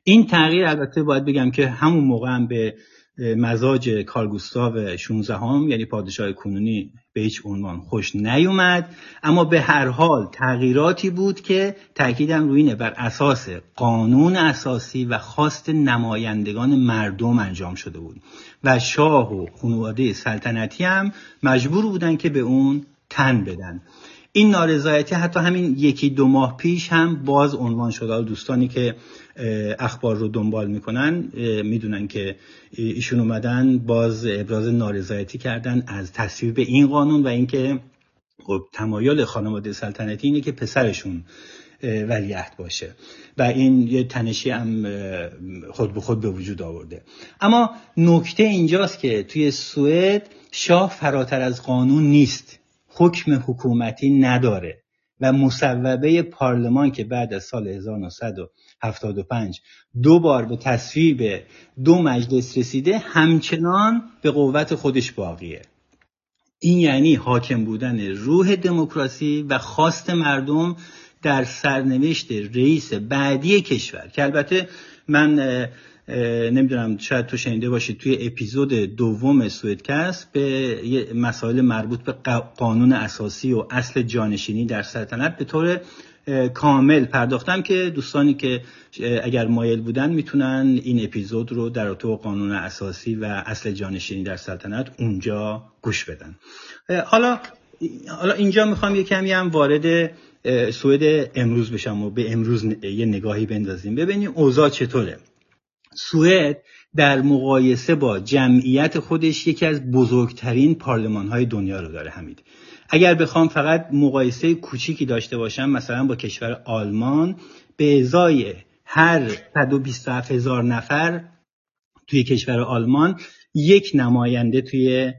این تغییر البته باید بگم که همون موقع هم به مزاج کارگوستاو 16 هم یعنی پادشاه کنونی به هیچ عنوان خوش نیومد. اما به هر حال تغییراتی بود که تاکیدم روی اینه بر اساس قانون اساسی و خواست نمایندگان مردم انجام شده بود. و شاه و خانواده سلطنتی هم مجبور بودن که به اون تن بدن. این نارضایتی حتی همین یکی دو ماه پیش هم باز عنوان شده دوستانی که اخبار رو دنبال می‌کنن می‌دونن که ایشون اومدن باز ابراز نارضایتی کردن از تصویب این قانون و اینکه خب تمایل خانواده سلطنتی اینه که پسرشون ولیعهد باشه. و این یه تنشی هم خود به خود به وجود آورده. اما نکته اینجاست که توی سوئد شاه فراتر از قانون نیست. حکم حکومتی نداره و مصوبه پارلمان که بعد از سال 1975 دو بار به تصویب دو مجلس رسیده همچنان به قوت خودش باقیه. این یعنی حاکم بودن روح دموکراسی و خواست مردم در سرنوشت رئیس بعدی کشور. که البته من نمی‌دونم شاید تو شنیده باشید توی اپیزود دوم سویدکست به مسائل مربوط به قانون اساسی و اصل جانشینی در سلطنت به طور کامل پرداختم که دوستانی که اگر مایل بودن می‌تونن این اپیزود رو در تو قانون اساسی و اصل جانشینی در سلطنت اونجا گوش بدن. حالا حالا اینجا می‌خوام یه کمی هم وارد سوئد امروز بشم و به امروز یه نگاهی بندازیم. ببینیم اوضاع چطوره. سوئد در مقایسه با جمعیت خودش یکی از بزرگترین پارلمان های دنیا رو داره همید اگر بخوام فقط مقایسه کوچیکی داشته باشم مثلا با کشور آلمان به ازای هر 127 هزار نفر توی کشور آلمان یک نماینده توی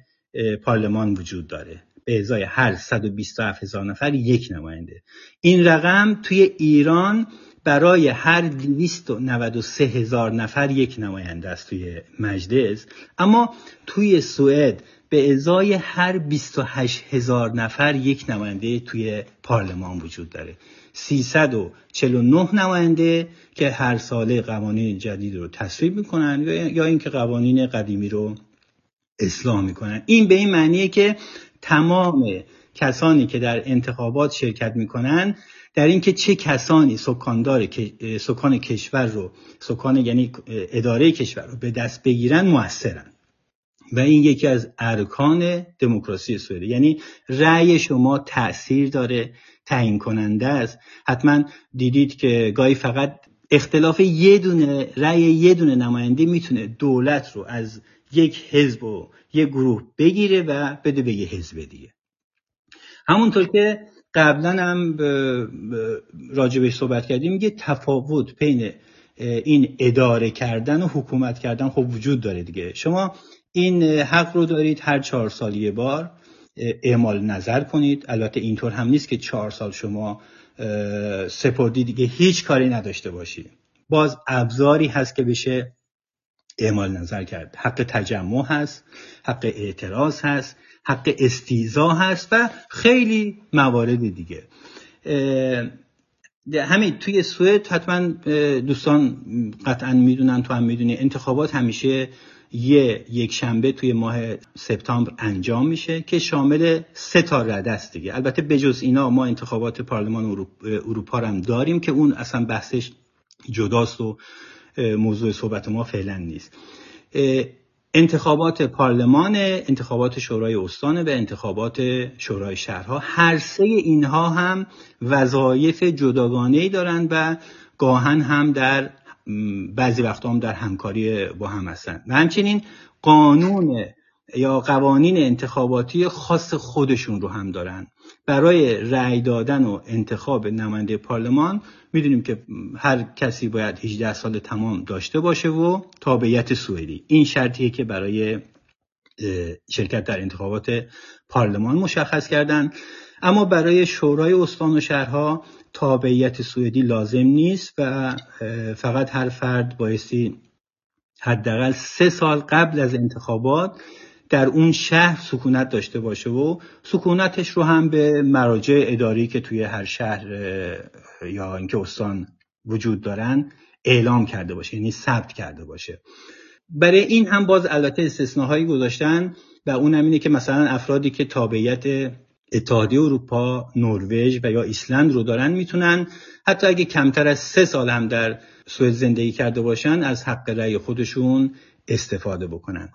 پارلمان وجود داره. به ازای هر 127 هزار نفر یک نماینده. این رقم توی ایران برای هر 293 هزار نفر یک نماینده است توی مجلس. اما توی سوئد به ازای هر 28 هزار نفر یک نماینده توی پارلمان وجود داره. 349 نماینده که هر ساله قوانین جدید رو تصویب می‌کنن یا اینکه قوانین قدیمی رو اصلاح می‌کنن. این به این معنیه که تمام کسانی که در انتخابات شرکت می‌کنن در اینکه چه کسانی سکاندار سکان کشور رو سکان یعنی اداره کشور رو به دست بگیرن موثرن. و این یکی از ارکان دموکراسی سوئد یعنی رأی شما تاثیر داره تعیین کننده است. حتما دیدید که گاهی فقط اختلاف یه دونه رأی یه دونه نماینده می‌تونه دولت رو از یک حزب و یک گروه بگیره و بده به یه حزب دیگه. همونطور که قبلا هم راجبش صحبت کردیم یه تفاوت بین این اداره کردن و حکومت کردن خب وجود داره دیگه. شما این حق رو دارید هر چهار سال یه بار اعمال نظر کنید. البته اینطور هم نیست که چهار سال شما سپردی دیگه هیچ کاری نداشته باشید باز ابزاری هست که بشه اعمال نظر کرد. حق تجمع هست حق اعتراض هست. حق استیزا هست و خیلی موارد دیگه. همین توی سوئد حتما دوستان قطعا می‌دونن تو هم می‌دونی انتخابات همیشه یه یک شنبه توی ماه سپتامبر انجام میشه که شامل سه تا رده است دیگه. البته بجز اینا ما انتخابات پارلمان اروپا هم داریم که اون اصلا بحثش جداست و موضوع صحبت ما فعلا نیست. انتخابات پارلمان انتخابات شورای استانه و انتخابات شورای شهرها. هر سه اینها هم وظایف جداگانه ای دارن و گاهن هم در بعضی وقتا هم در همکاری با هم هستن و همچنین قانون یا قوانین انتخاباتی خاص خودشون رو هم دارن. برای رأی دادن و انتخاب نماینده پارلمان می‌دونیم که هر کسی باید 18 سال تمام داشته باشه و تابعیت سوئدی. این شرطیه که برای شرکت در انتخابات پارلمان مشخص کردن. اما برای شورای استان و شهرها تابعیت سوئدی لازم نیست و فقط هر فرد بایستی حداقل سه سال قبل از انتخابات در اون شهر سکونت داشته باشه و سکونتش رو هم به مراجع اداری که توی هر شهر یا اینکه استان وجود دارن اعلام کرده باشه یعنی ثبت کرده باشه. برای این هم باز البته استثناهایی گذاشتن و اون اینه که مثلا افرادی که تابعیت اتحادیه اروپا، نروژ و یا ایسلند رو دارن می‌تونن حتی اگه کمتر از سه سال هم در سوئد زندگی کرده باشن از حق رأی خودشون استفاده بکنن.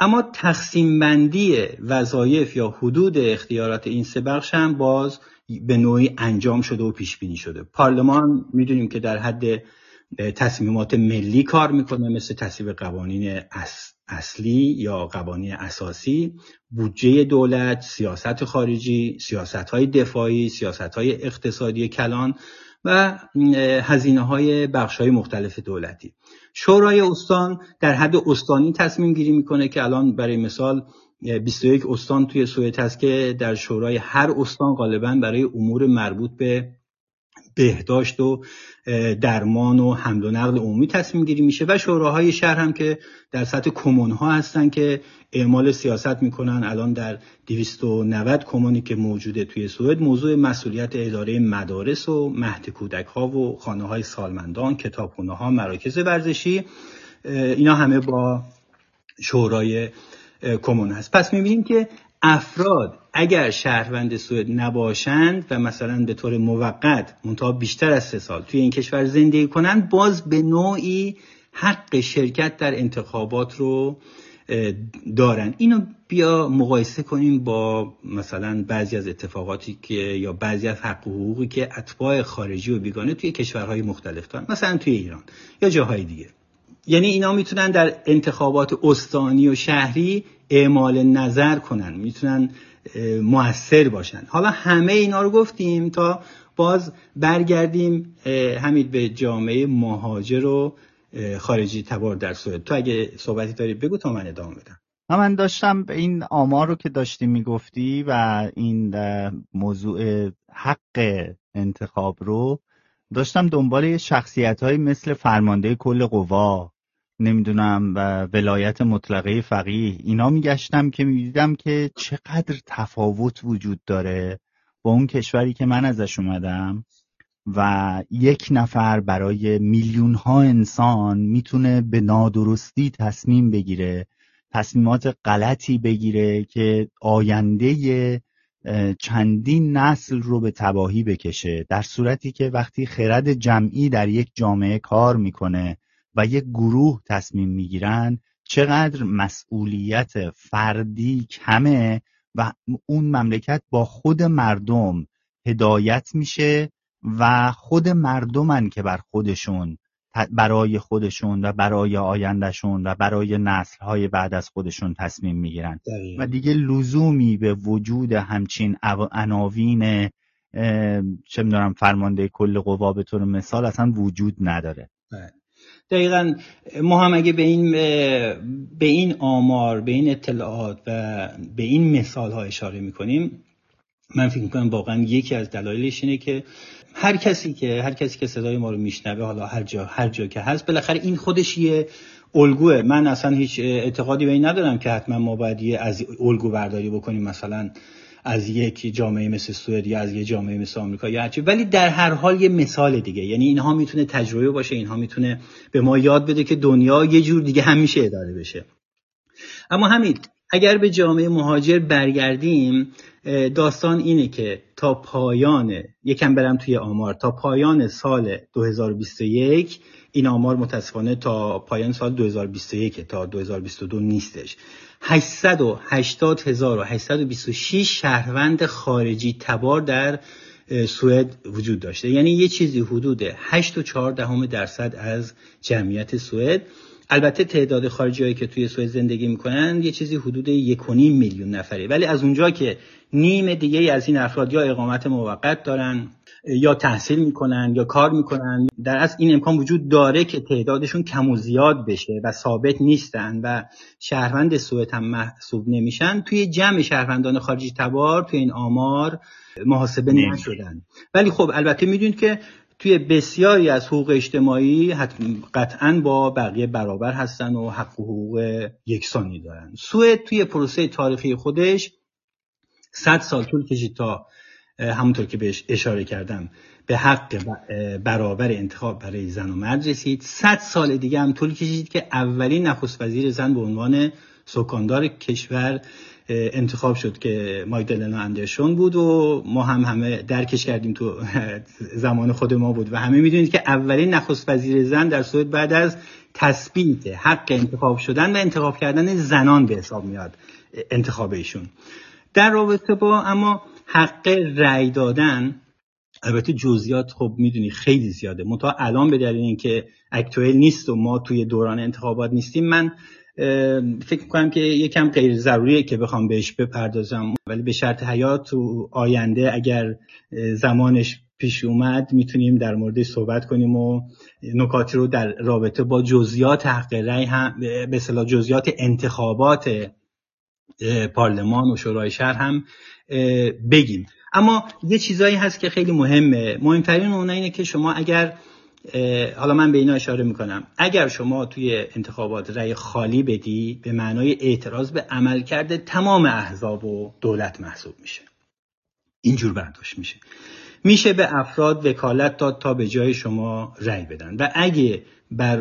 اما تقسیم بندی وظایف یا حدود اختیارات این سه بخش هم باز به نوعی انجام شده و پیش بینی شده. پارلمان می‌دونیم که در حد تصمیمات ملی کار می‌کنه مثل تصویب قوانین اصلی یا قوانین اساسی بودجه دولت سیاست خارجی سیاست های دفاعی سیاست های اقتصادی کلان. و هزینه های بخش های مختلف دولتی. شورای استان در حد استانی تصمیم گیری می‌کنه که الان برای مثال 21 استان توی سوئد هست که در شورای هر استان غالبا برای امور مربوط به بهداشت و درمان و حمل و نقل عمومی تصمیم گیری میشه و شوراهای شهر هم که در سطح کمون ها هستن که اعمال سیاست می‌کنن. الان در 290 کمونی که موجوده توی سوئد موضوع مسئولیت اداره مدارس و مهد کودک ها و خانه های سالمندان کتابخونه ها مراکز ورزشی اینا همه با شورای کمون هست. پس می‌بینیم که افراد اگر شهروند سوئد نباشند و مثلا به طور موقت منتها بیشتر از سه سال توی این کشور زندگی کنند باز به نوعی حق شرکت در انتخابات رو دارن اینو بیا مقایسه کنیم با مثلا بعضی از اتفاقاتی که یا بعضی از حق و حقوقی که اتباع خارجی و بیگانه توی کشورهای مختلف دارن مثلا توی ایران یا جاهای دیگه. یعنی اینا می‌تونن در انتخابات استانی و شهری اعمال نظر کنن می‌تونن موثر باشن. حالا همه اینا رو گفتیم تا باز برگردیم همین به جامعه مهاجر و خارجی تبار در سوئد. تو اگه صحبتی داری بگو تا من ادامه بدم. من داشتم این آمار رو که داشتی می‌گفتی و این موضوع حق انتخاب رو داشتم دنبال شخصیت های مثل فرمانده کل قوا. نمی‌دونم و ولایت مطلقه فقیه اینا میگشتم که می‌دیدم که چقدر تفاوت وجود داره با اون کشوری که من ازش اومدم و یک نفر برای میلیون ها انسان می‌تونه به نادرستی تصمیم بگیره تصمیمات غلطی بگیره که آینده چندین نسل رو به تباهی بکشه. در صورتی که وقتی خرد جمعی در یک جامعه کار می‌کنه و یک گروه تصمیم می‌گیرن چقدر مسئولیت فردی کمه و اون مملکت با خود مردم هدایت میشه و خود مردمن که بر خودشون برای خودشون و برای آیندهشون و برای نسلهای بعد از خودشون تصمیم می‌گیرن. و دیگه لزومی به وجود همچین عناوین چه می‌دونم فرمانده کل قوا به طور مثال اصلا وجود نداره. بله. دقیقا ما هم اگه به این به این آمار به این اطلاعات و به این مثال ها اشاره می‌کنیم من فکر می‌کنم واقعا یکی از دلایلش اینه که هر کسی که هر کسی که صدای ما رو میشنوه حالا هر جا هر جا که هست بالاخره این خودش یه الگوه. من اصلا هیچ اعتقادی به این ندارم که حتما ما باید یه از الگو برداری بکنیم. مثلا از یک جامعه مثل سوئد یا از یه جامعه مثل آمریکا یا هرچی. ولی در هر حال یه مثال دیگه. یعنی اینها می‌تونه تجربه باشه اینها می‌تونه به ما یاد بده که دنیا یه جور دیگه همیشه اداره بشه. اما همین اگر به جامعه مهاجر برگردیم داستان اینه که تا پایان یکم برم توی آمار تا پایان سال 2021 این آمار متاسفانه تا پایان سال 2021 تا 2022 نیستش. 880826 شهروند خارجی تبار در سوئد وجود داشته. یعنی یه چیزی حدود 8 درصد از جمعیت سوئد. البته تعداد خارجی که توی سوئد زندگی می‌کنن یه چیزی حدود 1.5 میلیون نفره. ولی از اونجا که نیم دیگه از این افراد یا اقامت موقت دارن یا تحصیل می‌کنن یا کار می‌کنن. در از این امکان وجود داره که تعدادشون کم و زیاد بشه و ثابت نیستن و شهروند سوئد هم محسوب نمیشن. توی جمع شهروندان خارجی تبار توی این آمار محاسبه نشدن. ولی خب البته می‌دونید که توی بسیاری از حقوق اجتماعی قطعا با بقیه برابر هستن و حق و حقوق یکسانی دارن. سوئد توی پروسه تاریخی خودش صد سال طول کشید تا همونطور که بهش اشاره کردم به حق برابر انتخاب برای زن و مرد رسید. صد سال دیگه هم طول کشید که اولین نخست وزیر زن به عنوان سکاندار کشور انتخاب شد که مایدلنا اندرشون بود و ما هم همه درکش کردیم تو زمان خود ما بود. و همه می‌دونید که اولین نخست وزیر زن در سوئد بعد از تثبیت حق انتخاب شدن و انتخاب کردن زنان به حساب میاد انتخاب ایشون. در رابطه با اما حق رأی دادن. البته جزئیات خب می‌دونی خیلی زیاده. منتها الان به دلیل اینکه اکتوئل نیست و ما توی دوران انتخابات نیستیم من فکر کنم که یکم غیر ضروریه که بخوام بهش بپردازم. ولی به شرط حیات تو آینده اگر زمانش پیش اومد می‌تونیم در مورد صحبت کنیم و نکاتی رو در رابطه با جزئیات حق رأی هم به اصطلاح جزئیات انتخابات پارلمان و شورای شهر هم بگیم. اما یه چیزایی هست که خیلی مهمه. مهمترین اون اینه که شما اگر حالا من به اینا اشاره می‌کنم. اگر شما توی انتخابات رأی خالی بدی به معنای اعتراض به عمل کرده تمام احزاب و دولت محسوب میشه. اینجور برداشت میشه. میشه به افراد وکالت داد تا به جای شما رأی بدن. و اگه بر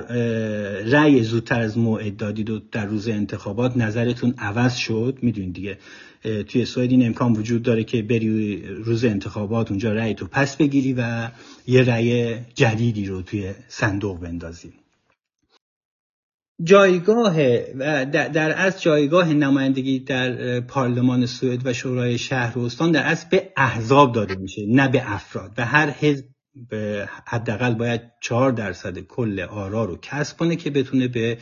رأی زودتر از موعد دادید و در روز انتخابات نظرتون عوض شد می‌دونید دیگه. توی سوئد این امکان وجود داره که بری روز انتخابات اونجا رأی تو پس بگیری و یه رأی جدیدی رو توی صندوق بندازی. جایگاه در از جایگاه نمایندگی در پارلمان سوئد و شورای شهر و استان در اصل به احزاب داده میشه نه به افراد. و هر حزب حداقل باید چهار درصد کل آرا رو کسب کنه که بتونه به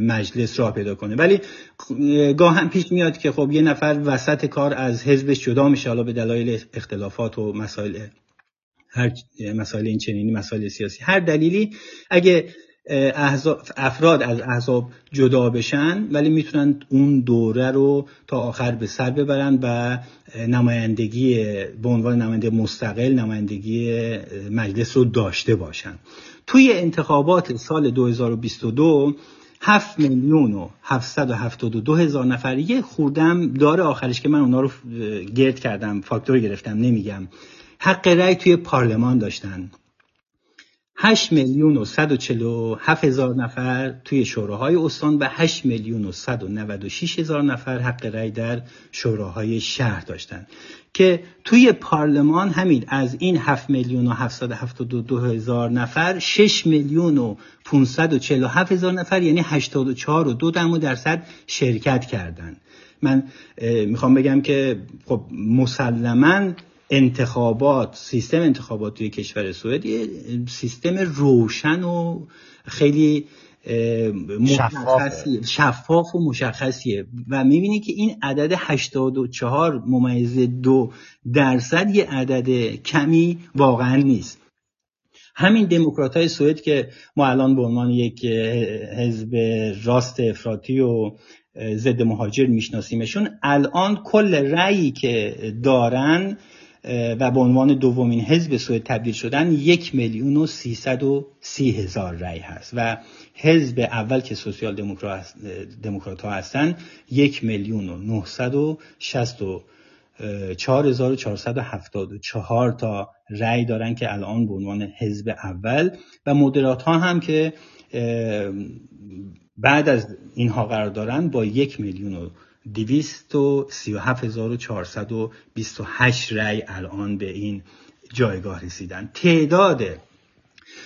مجلس راه پیدا کنه. ولی گاه هم پیش میاد که خب یه نفر وسط کار از حزبش جدا میشه حالا به دلایل اختلافات و مسائل هر مسائل این چنینی مسائل سیاسی. هر دلیلی اگه افراد از احزاب جدا بشن ولی می‌تونن اون دوره رو تا آخر به سر ببرن و نمایندگی به عنوان نماینده مستقل نمایندگی مجلس رو داشته باشن. توی انتخابات سال 2022 7 میلیون و 772 هزار نفر. یه خوردم داره آخرش که من اونا رو گرد کردم فاکتور گرفتم نمیگم. حق رأی توی پارلمان داشتن. 8 میلیون و 147 هزار نفر توی شوراهای استان و 8 میلیون و 196 هزار نفر حق رأی در شوراهای شهر داشتن. که توی پارلمان همین از این 7 میلیون و 772 هزار نفر 6 میلیون و 547 هزار نفر یعنی 84 و 2 درصد شرکت کردند من می‌خوام بگم که خب مسلما انتخابات سیستم انتخابات توی کشور سوئد سیستم روشن و خیلی مشخصی شفاف و مشخصیه. و می‌بینی که این عدد 84 ممیز دو درصد یه عدد کمی واقعا نیست. همین دموکرات های سوئد که ما الان به عنوان یک حزب راست افراطی و ضد مهاجر میشناسیمشون الان کل رأیی که دارن و به عنوان دومین حزب سوئد تبدیل شدن یک میلیون و سیصد و سی هزار رأی هست و حزب اول که سوسیال دموکرات ها هستن یک میلیون و نهصد و شست و چهار هزار و چهارصد و هفتاد و چهار تا رأی دارن که الان به عنوان حزب اول و مدرات ها هم که بعد از اینها قرار دارن با یک میلیون و 237428 رأی الان به این جایگاه رسیدن. تعداد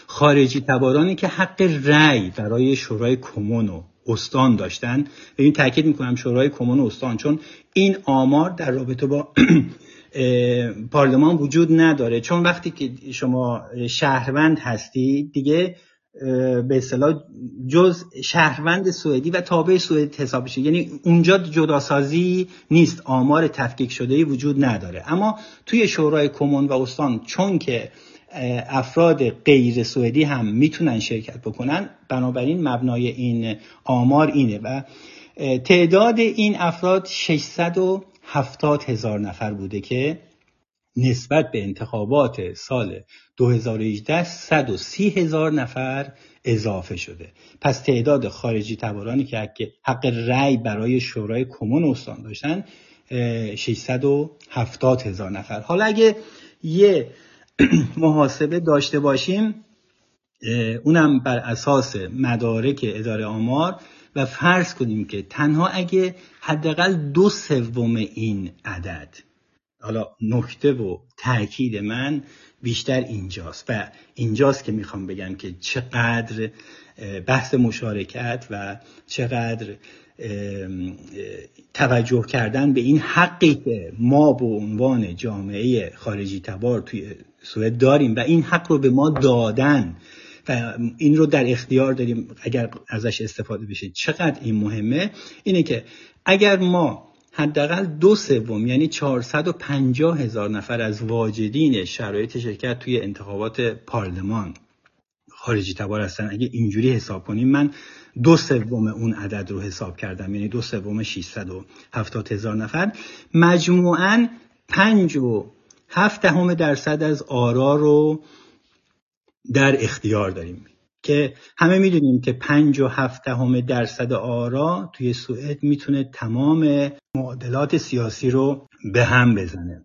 خارجی تبارانی که حق رأی برای شورای کمون و استان داشتن. به این تاکید می‌کنم شورای کمون و استان چون این آمار در رابطه با پارلمان وجود نداره. چون وقتی که شما شهروند هستی دیگه به اصطلاح جز شهروند سوئدی و تابع سوئد حساب بشه یعنی اونجا جداسازی نیست. آمار تفکیک شده وجود نداره. اما توی شورای کمون و استان چون که افراد غیر سوئدی هم می‌تونن شرکت بکنن بنابراین مبنای این آمار اینه و تعداد این افراد 670 هزار نفر بوده که نسبت به انتخابات سال 2018 130 هزار نفر اضافه شده. پس تعداد خارجی تبارانی که حق رأی برای شورای کمون استان داشتن 670 هزار نفر. حالا اگه یه محاسبه داشته باشیم اونم بر اساس مدارک اداره آمار و فرض کنیم که تنها اگه حداقل دو سوم این عدد حالا نکته و تاکید من بیشتر اینجاست و اینجاست که می‌خوام بگم که چقدر بحث مشارکت و چقدر توجه کردن به این حقی که ما به عنوان جامعه خارجی تبار توی سوئد داریم و این حق رو به ما دادن و این رو در اختیار داریم اگر ازش استفاده بشه. چقدر این مهمه؟ اینه که اگر ما حداقل دو سوم یعنی 450 هزار نفر از واجدین شرایط شرکت توی انتخابات پارلمان خارجی تبار هستن. اگه اینجوری حساب کنیم من دو سوم اون عدد رو حساب کردم یعنی دو سوم 670 هزار نفر. مجموعاً پنج و هفت دهم درصد از آرا رو در اختیار داریم. که همه می‌دونیم که پنج و هفت دهم درصد آرا توی سوئد می‌تونه تمام معادلات سیاسی رو به هم بزنه.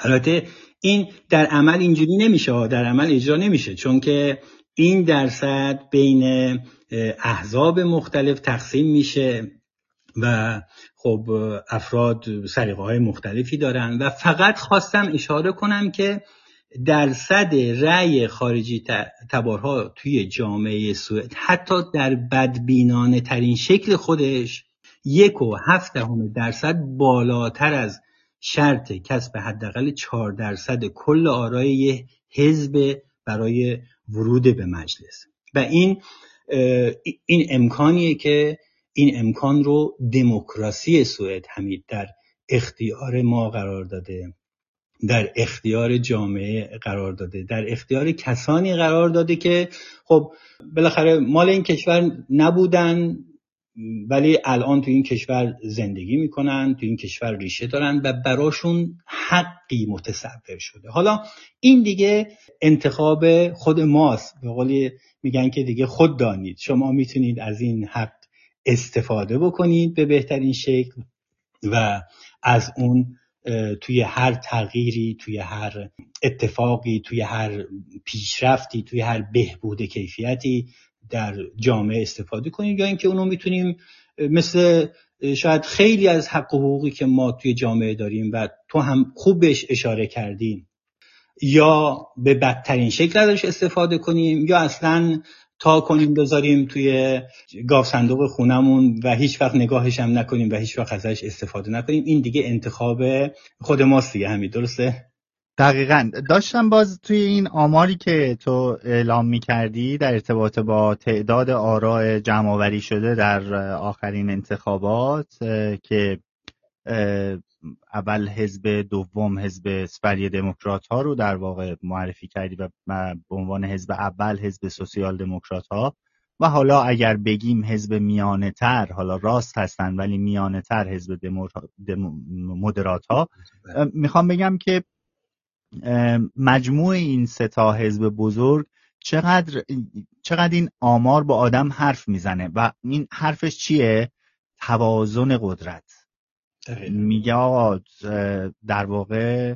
البته این در عمل اینجوری نمیشه در عمل اجرا نمیشه چون که این درصد بین احزاب مختلف تقسیم میشه و خب افراد سریقه های مختلفی دارن و فقط خواستم اشاره کنم که درصد رأی خارجی تبارها توی جامعه سوئد حتی در بدبینانه ترین شکل خودش یک و هفت درصد بالاتر از شرط کسب حداقل چهار درصد کل آرای حزب برای ورود به مجلس. و این این امکانیه که این امکان رو دموکراسی سوئد همید در اختیار ما قرار داده. در اختیار جامعه قرار داده در اختیار کسانی قرار داده که خب بالاخره مال این کشور نبودن ولی الان تو این کشور زندگی می‌کنن تو این کشور ریشه دارن و براشون حقی متصور شده. حالا این دیگه انتخاب خود ماست. به قولی میگن که دیگه خود دانید. شما می‌تونید از این حق استفاده بکنید به بهترین شکل و از اون توی هر تغییری توی هر اتفاقی توی هر پیشرفتی توی هر بهبود کیفیتی در جامعه استفاده کنیم یا اینکه اونو می‌تونیم مثل شاید خیلی از حق و حقوقی که ما توی جامعه داریم و تو هم خوب بهش اشاره کردیم یا به بدترین شکل ازش استفاده کنیم یا اصلا تا کنیم بذاریم توی گاف صندوق خونمون و هیچ وقت نگاهش هم نکنیم و هیچ وقت ازش استفاده نکنیم. این دیگه انتخاب خود ماست دیگه همین درسته؟ دقیقا. داشتم باز توی این آماری که تو اعلام می کردی در ارتباط با تعداد آراء جمع شده در آخرین انتخابات که اول حزب دوم حزب سپری دموکرات ها رو در واقع معرفی کردی و به عنوان حزب اول حزب سوسیال دموکرات ها و حالا اگر بگیم حزب میانه تر حالا راست هستن ولی میانه تر حزب مدرات ها می‌خوام بگم که مجموع این سه تا حزب بزرگ چقدر چقدر این آمار با آدم حرف می‌زنه و این حرفش چیه؟ توازن قدرت. میگه آقا در واقع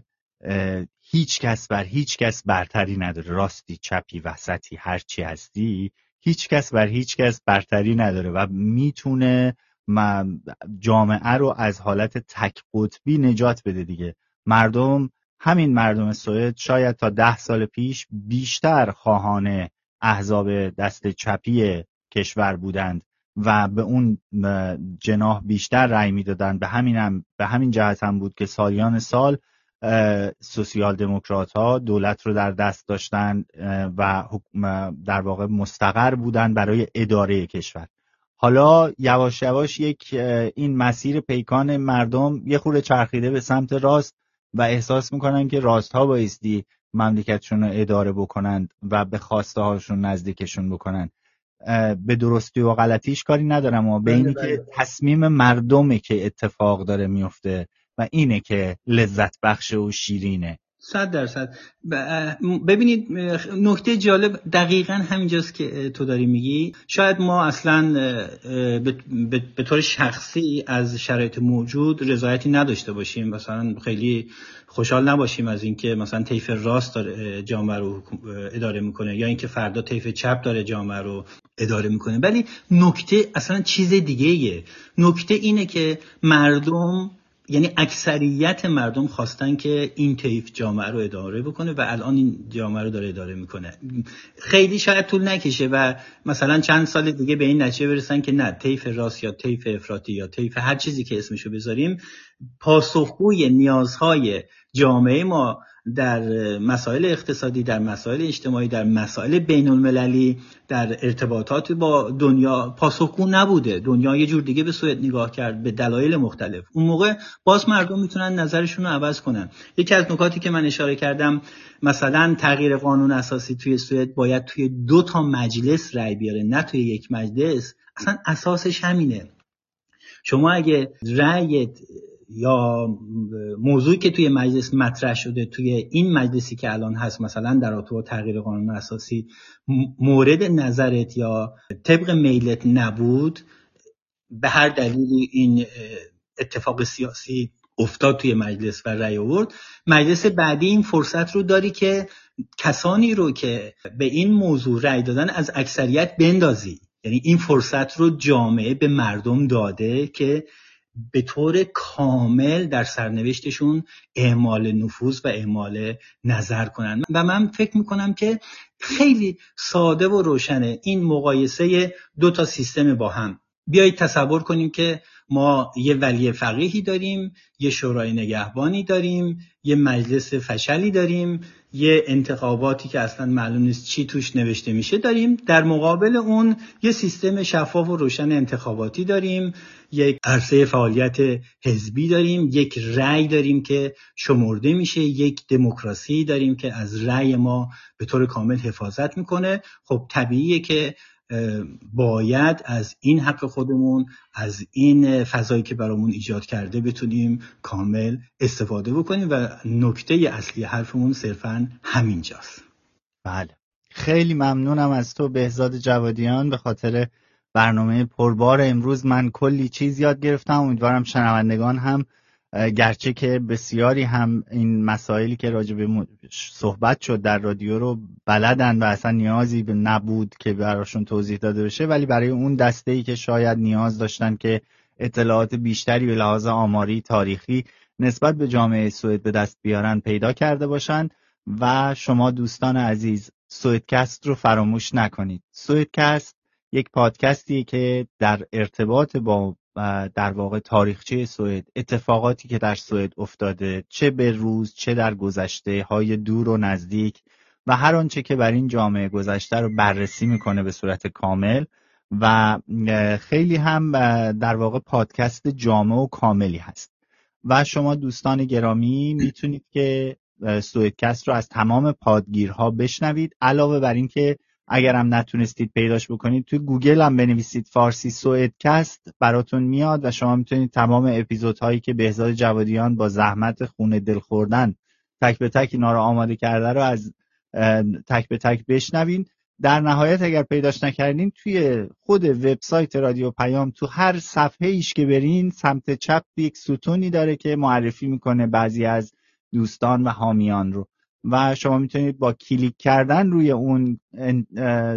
هیچ کس بر هیچ کس برتری نداره. راستی چپی وسطی هرچی هستی هیچ کس بر هیچ کس برتری نداره و می‌تونه جامعه رو از حالت تک قطبی نجات بده دیگه. مردم همین مردم سوئد شاید تا ده سال پیش بیشتر خواهان احزاب دست چپی کشور بودند. و به اون جناح بیشتر رأی می‌دادن. به همین هم به همین جهت هم بود که سالیان سال سوسیال دموکرات ها دولت رو در دست داشتن و در واقع مستقر بودن برای اداره کشور. حالا یواش یواش یک این مسیر پیکان مردم یه خورده چرخیده به سمت راست و احساس می‌کنن که راست ها بایستی مملکتشون رو اداره بکنند و به خواسته هاشون نزدیکشون بکنن به درستی و غلطیش کاری ندارم و به اینی که بله. تصمیم مردمه که اتفاق داره میفته و اینه که لذت بخش و شیرینه صد درصد. ببینید نکته جالب دقیقا همینجاست که تو داری میگی. شاید ما اصلا به طور شخصی از شرایط موجود رضایتی نداشته باشیم. مثلا خیلی خوشحال نباشیم از اینکه مثلا طیف راست داره جامعه رو اداره می‌کنه یا اینکه فردا طیف چپ داره جامعه رو اداره می‌کنه. ولی نکته اصلا چیز دیگه نکته اینه که مردم یعنی اکثریت مردم خواستن که این طیف جامعه رو اداره بکنه و الان این جامعه رو داره اداره می‌کنه. خیلی شاید طول نکشه و مثلا چند سال دیگه به این نتیجه برسن که نه طیف راست یا طیف افراطی یا طیف هر چیزی که اسمشو بذاریم پاسخگوی نیازهای جامعه ما در مسائل اقتصادی در مسائل اجتماعی در مسائل بین المللی در ارتباطات با دنیا پاسخگو نبوده. دنیا یه جور دیگه به سوئد نگاه کرد به دلایل مختلف. اون موقع باز مردم می‌تونن نظرشون رو عوض کنن. یکی از نکاتی که من اشاره کردم مثلا تغییر قانون اساسی توی سوئد باید توی دو تا مجلس رأی بیاره نه توی یک مجلس. اصلا اساسش همینه. شما اگه رأی یا موضوعی که توی مجلس مطرح شده توی این مجلسی که الان هست مثلا در با تغییر قانون اساسی مورد نظرت یا طبق میلت نبود به هر دلیلی این اتفاق سیاسی افتاد توی مجلس و رأی آورد. مجلس بعدی این فرصت رو داری که کسانی رو که به این موضوع رأی دادن از اکثریت بندازی. یعنی این فرصت رو جامعه به مردم داده که به طور کامل در سرنوشتشون اعمال نفوذ و اعمال نظر کنن. و من فکر می‌کنم که خیلی ساده و روشنه این مقایسه دو تا سیستم با هم. بیایید تصور کنیم که ما یه ولی فقیهی داریم یه شورای نگهبانی داریم یه مجلس فشلی داریم یه انتخاباتی که اصلا معلوم نیست چی توش نوشته میشه داریم. در مقابل اون یه سیستم شفاف و روشن انتخاباتی داریم. یک عرصه فعالیت حزبی داریم. یک رأی داریم که شمرده میشه. یک دموکراسی داریم که از رأی ما به طور کامل حفاظت می‌کنه. خب طبیعیه که باید از این حق خودمون از این فضایی که برامون ایجاد کرده بتونیم کامل استفاده بکنیم و نکته اصلی حرفمون صرفا همینجاست. بله. خیلی ممنونم از تو بهزاد جوادیان. به خاطر برنامه پربار امروز من کلی چیز یاد گرفتم. امیدوارم شنوندگان هم گرچه که بسیاری هم این مسائلی که راجع به صحبت شد در رادیو رو بلدن و اصلا نیازی به نبود که براشون توضیح داده بشه ولی برای اون دسته ای که شاید نیاز داشتن که اطلاعات بیشتری به لحاظ آماری تاریخی نسبت به جامعه سوئد به دست بیارن پیدا کرده باشن و شما دوستان عزیز سوئدکست رو فراموش نکنید. سوئدکست یک پادکستی که در ارتباط با در واقع تاریخچه سوئد اتفاقاتی که در سوئد افتاده چه به روز چه در گذشته های دور و نزدیک و هر آنچه که بر این جامعه گذشته رو بررسی می‌کنه به صورت کامل و خیلی هم در واقع پادکست جامع و کاملی هست. و شما دوستان گرامی می‌تونید که سوئدکست رو از تمام پادگیرها بشنوید علاوه بر اینکه اگر هم نتونستید پیداش بکنید توی گوگل هم بنویسید فارسی سوئدکست براتون میاد و شما می‌تونید تمام اپیزودهایی که بهزاد جوادیان با زحمت خونه دل خوردن تک به تک اینا رو آماده کرده رو از تک به تک بشنوین. در نهایت اگر پیداش نکردین توی خود وبسایت رادیو پیام تو هر صفحه ایش که برین سمت چپ یک ستونی داره که معرفی می‌کنه بعضی از دوستان و حامیان رو. و شما می‌تونید با کلیک کردن روی اون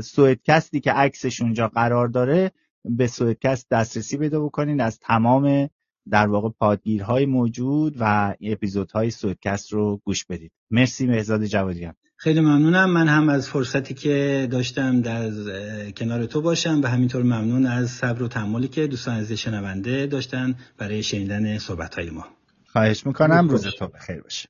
سوئدکستی که عکسش اونجا قرار داره به سوئدکست دسترسی پیدا بکنید از تمام در واقع پادگیرهای موجود و اپیزودهای سوئدکست رو گوش بدید. مرسی مهزاد جوادیان خیلی ممنونم. من هم از فرصتی که داشتم در کنار تو باشم و همینطور ممنون از صبر و تحملی که دوستان از شنونده داشتن برای شنیدن صحبت های ما. خواهش می‌کنم. روز تو بخیر باشه.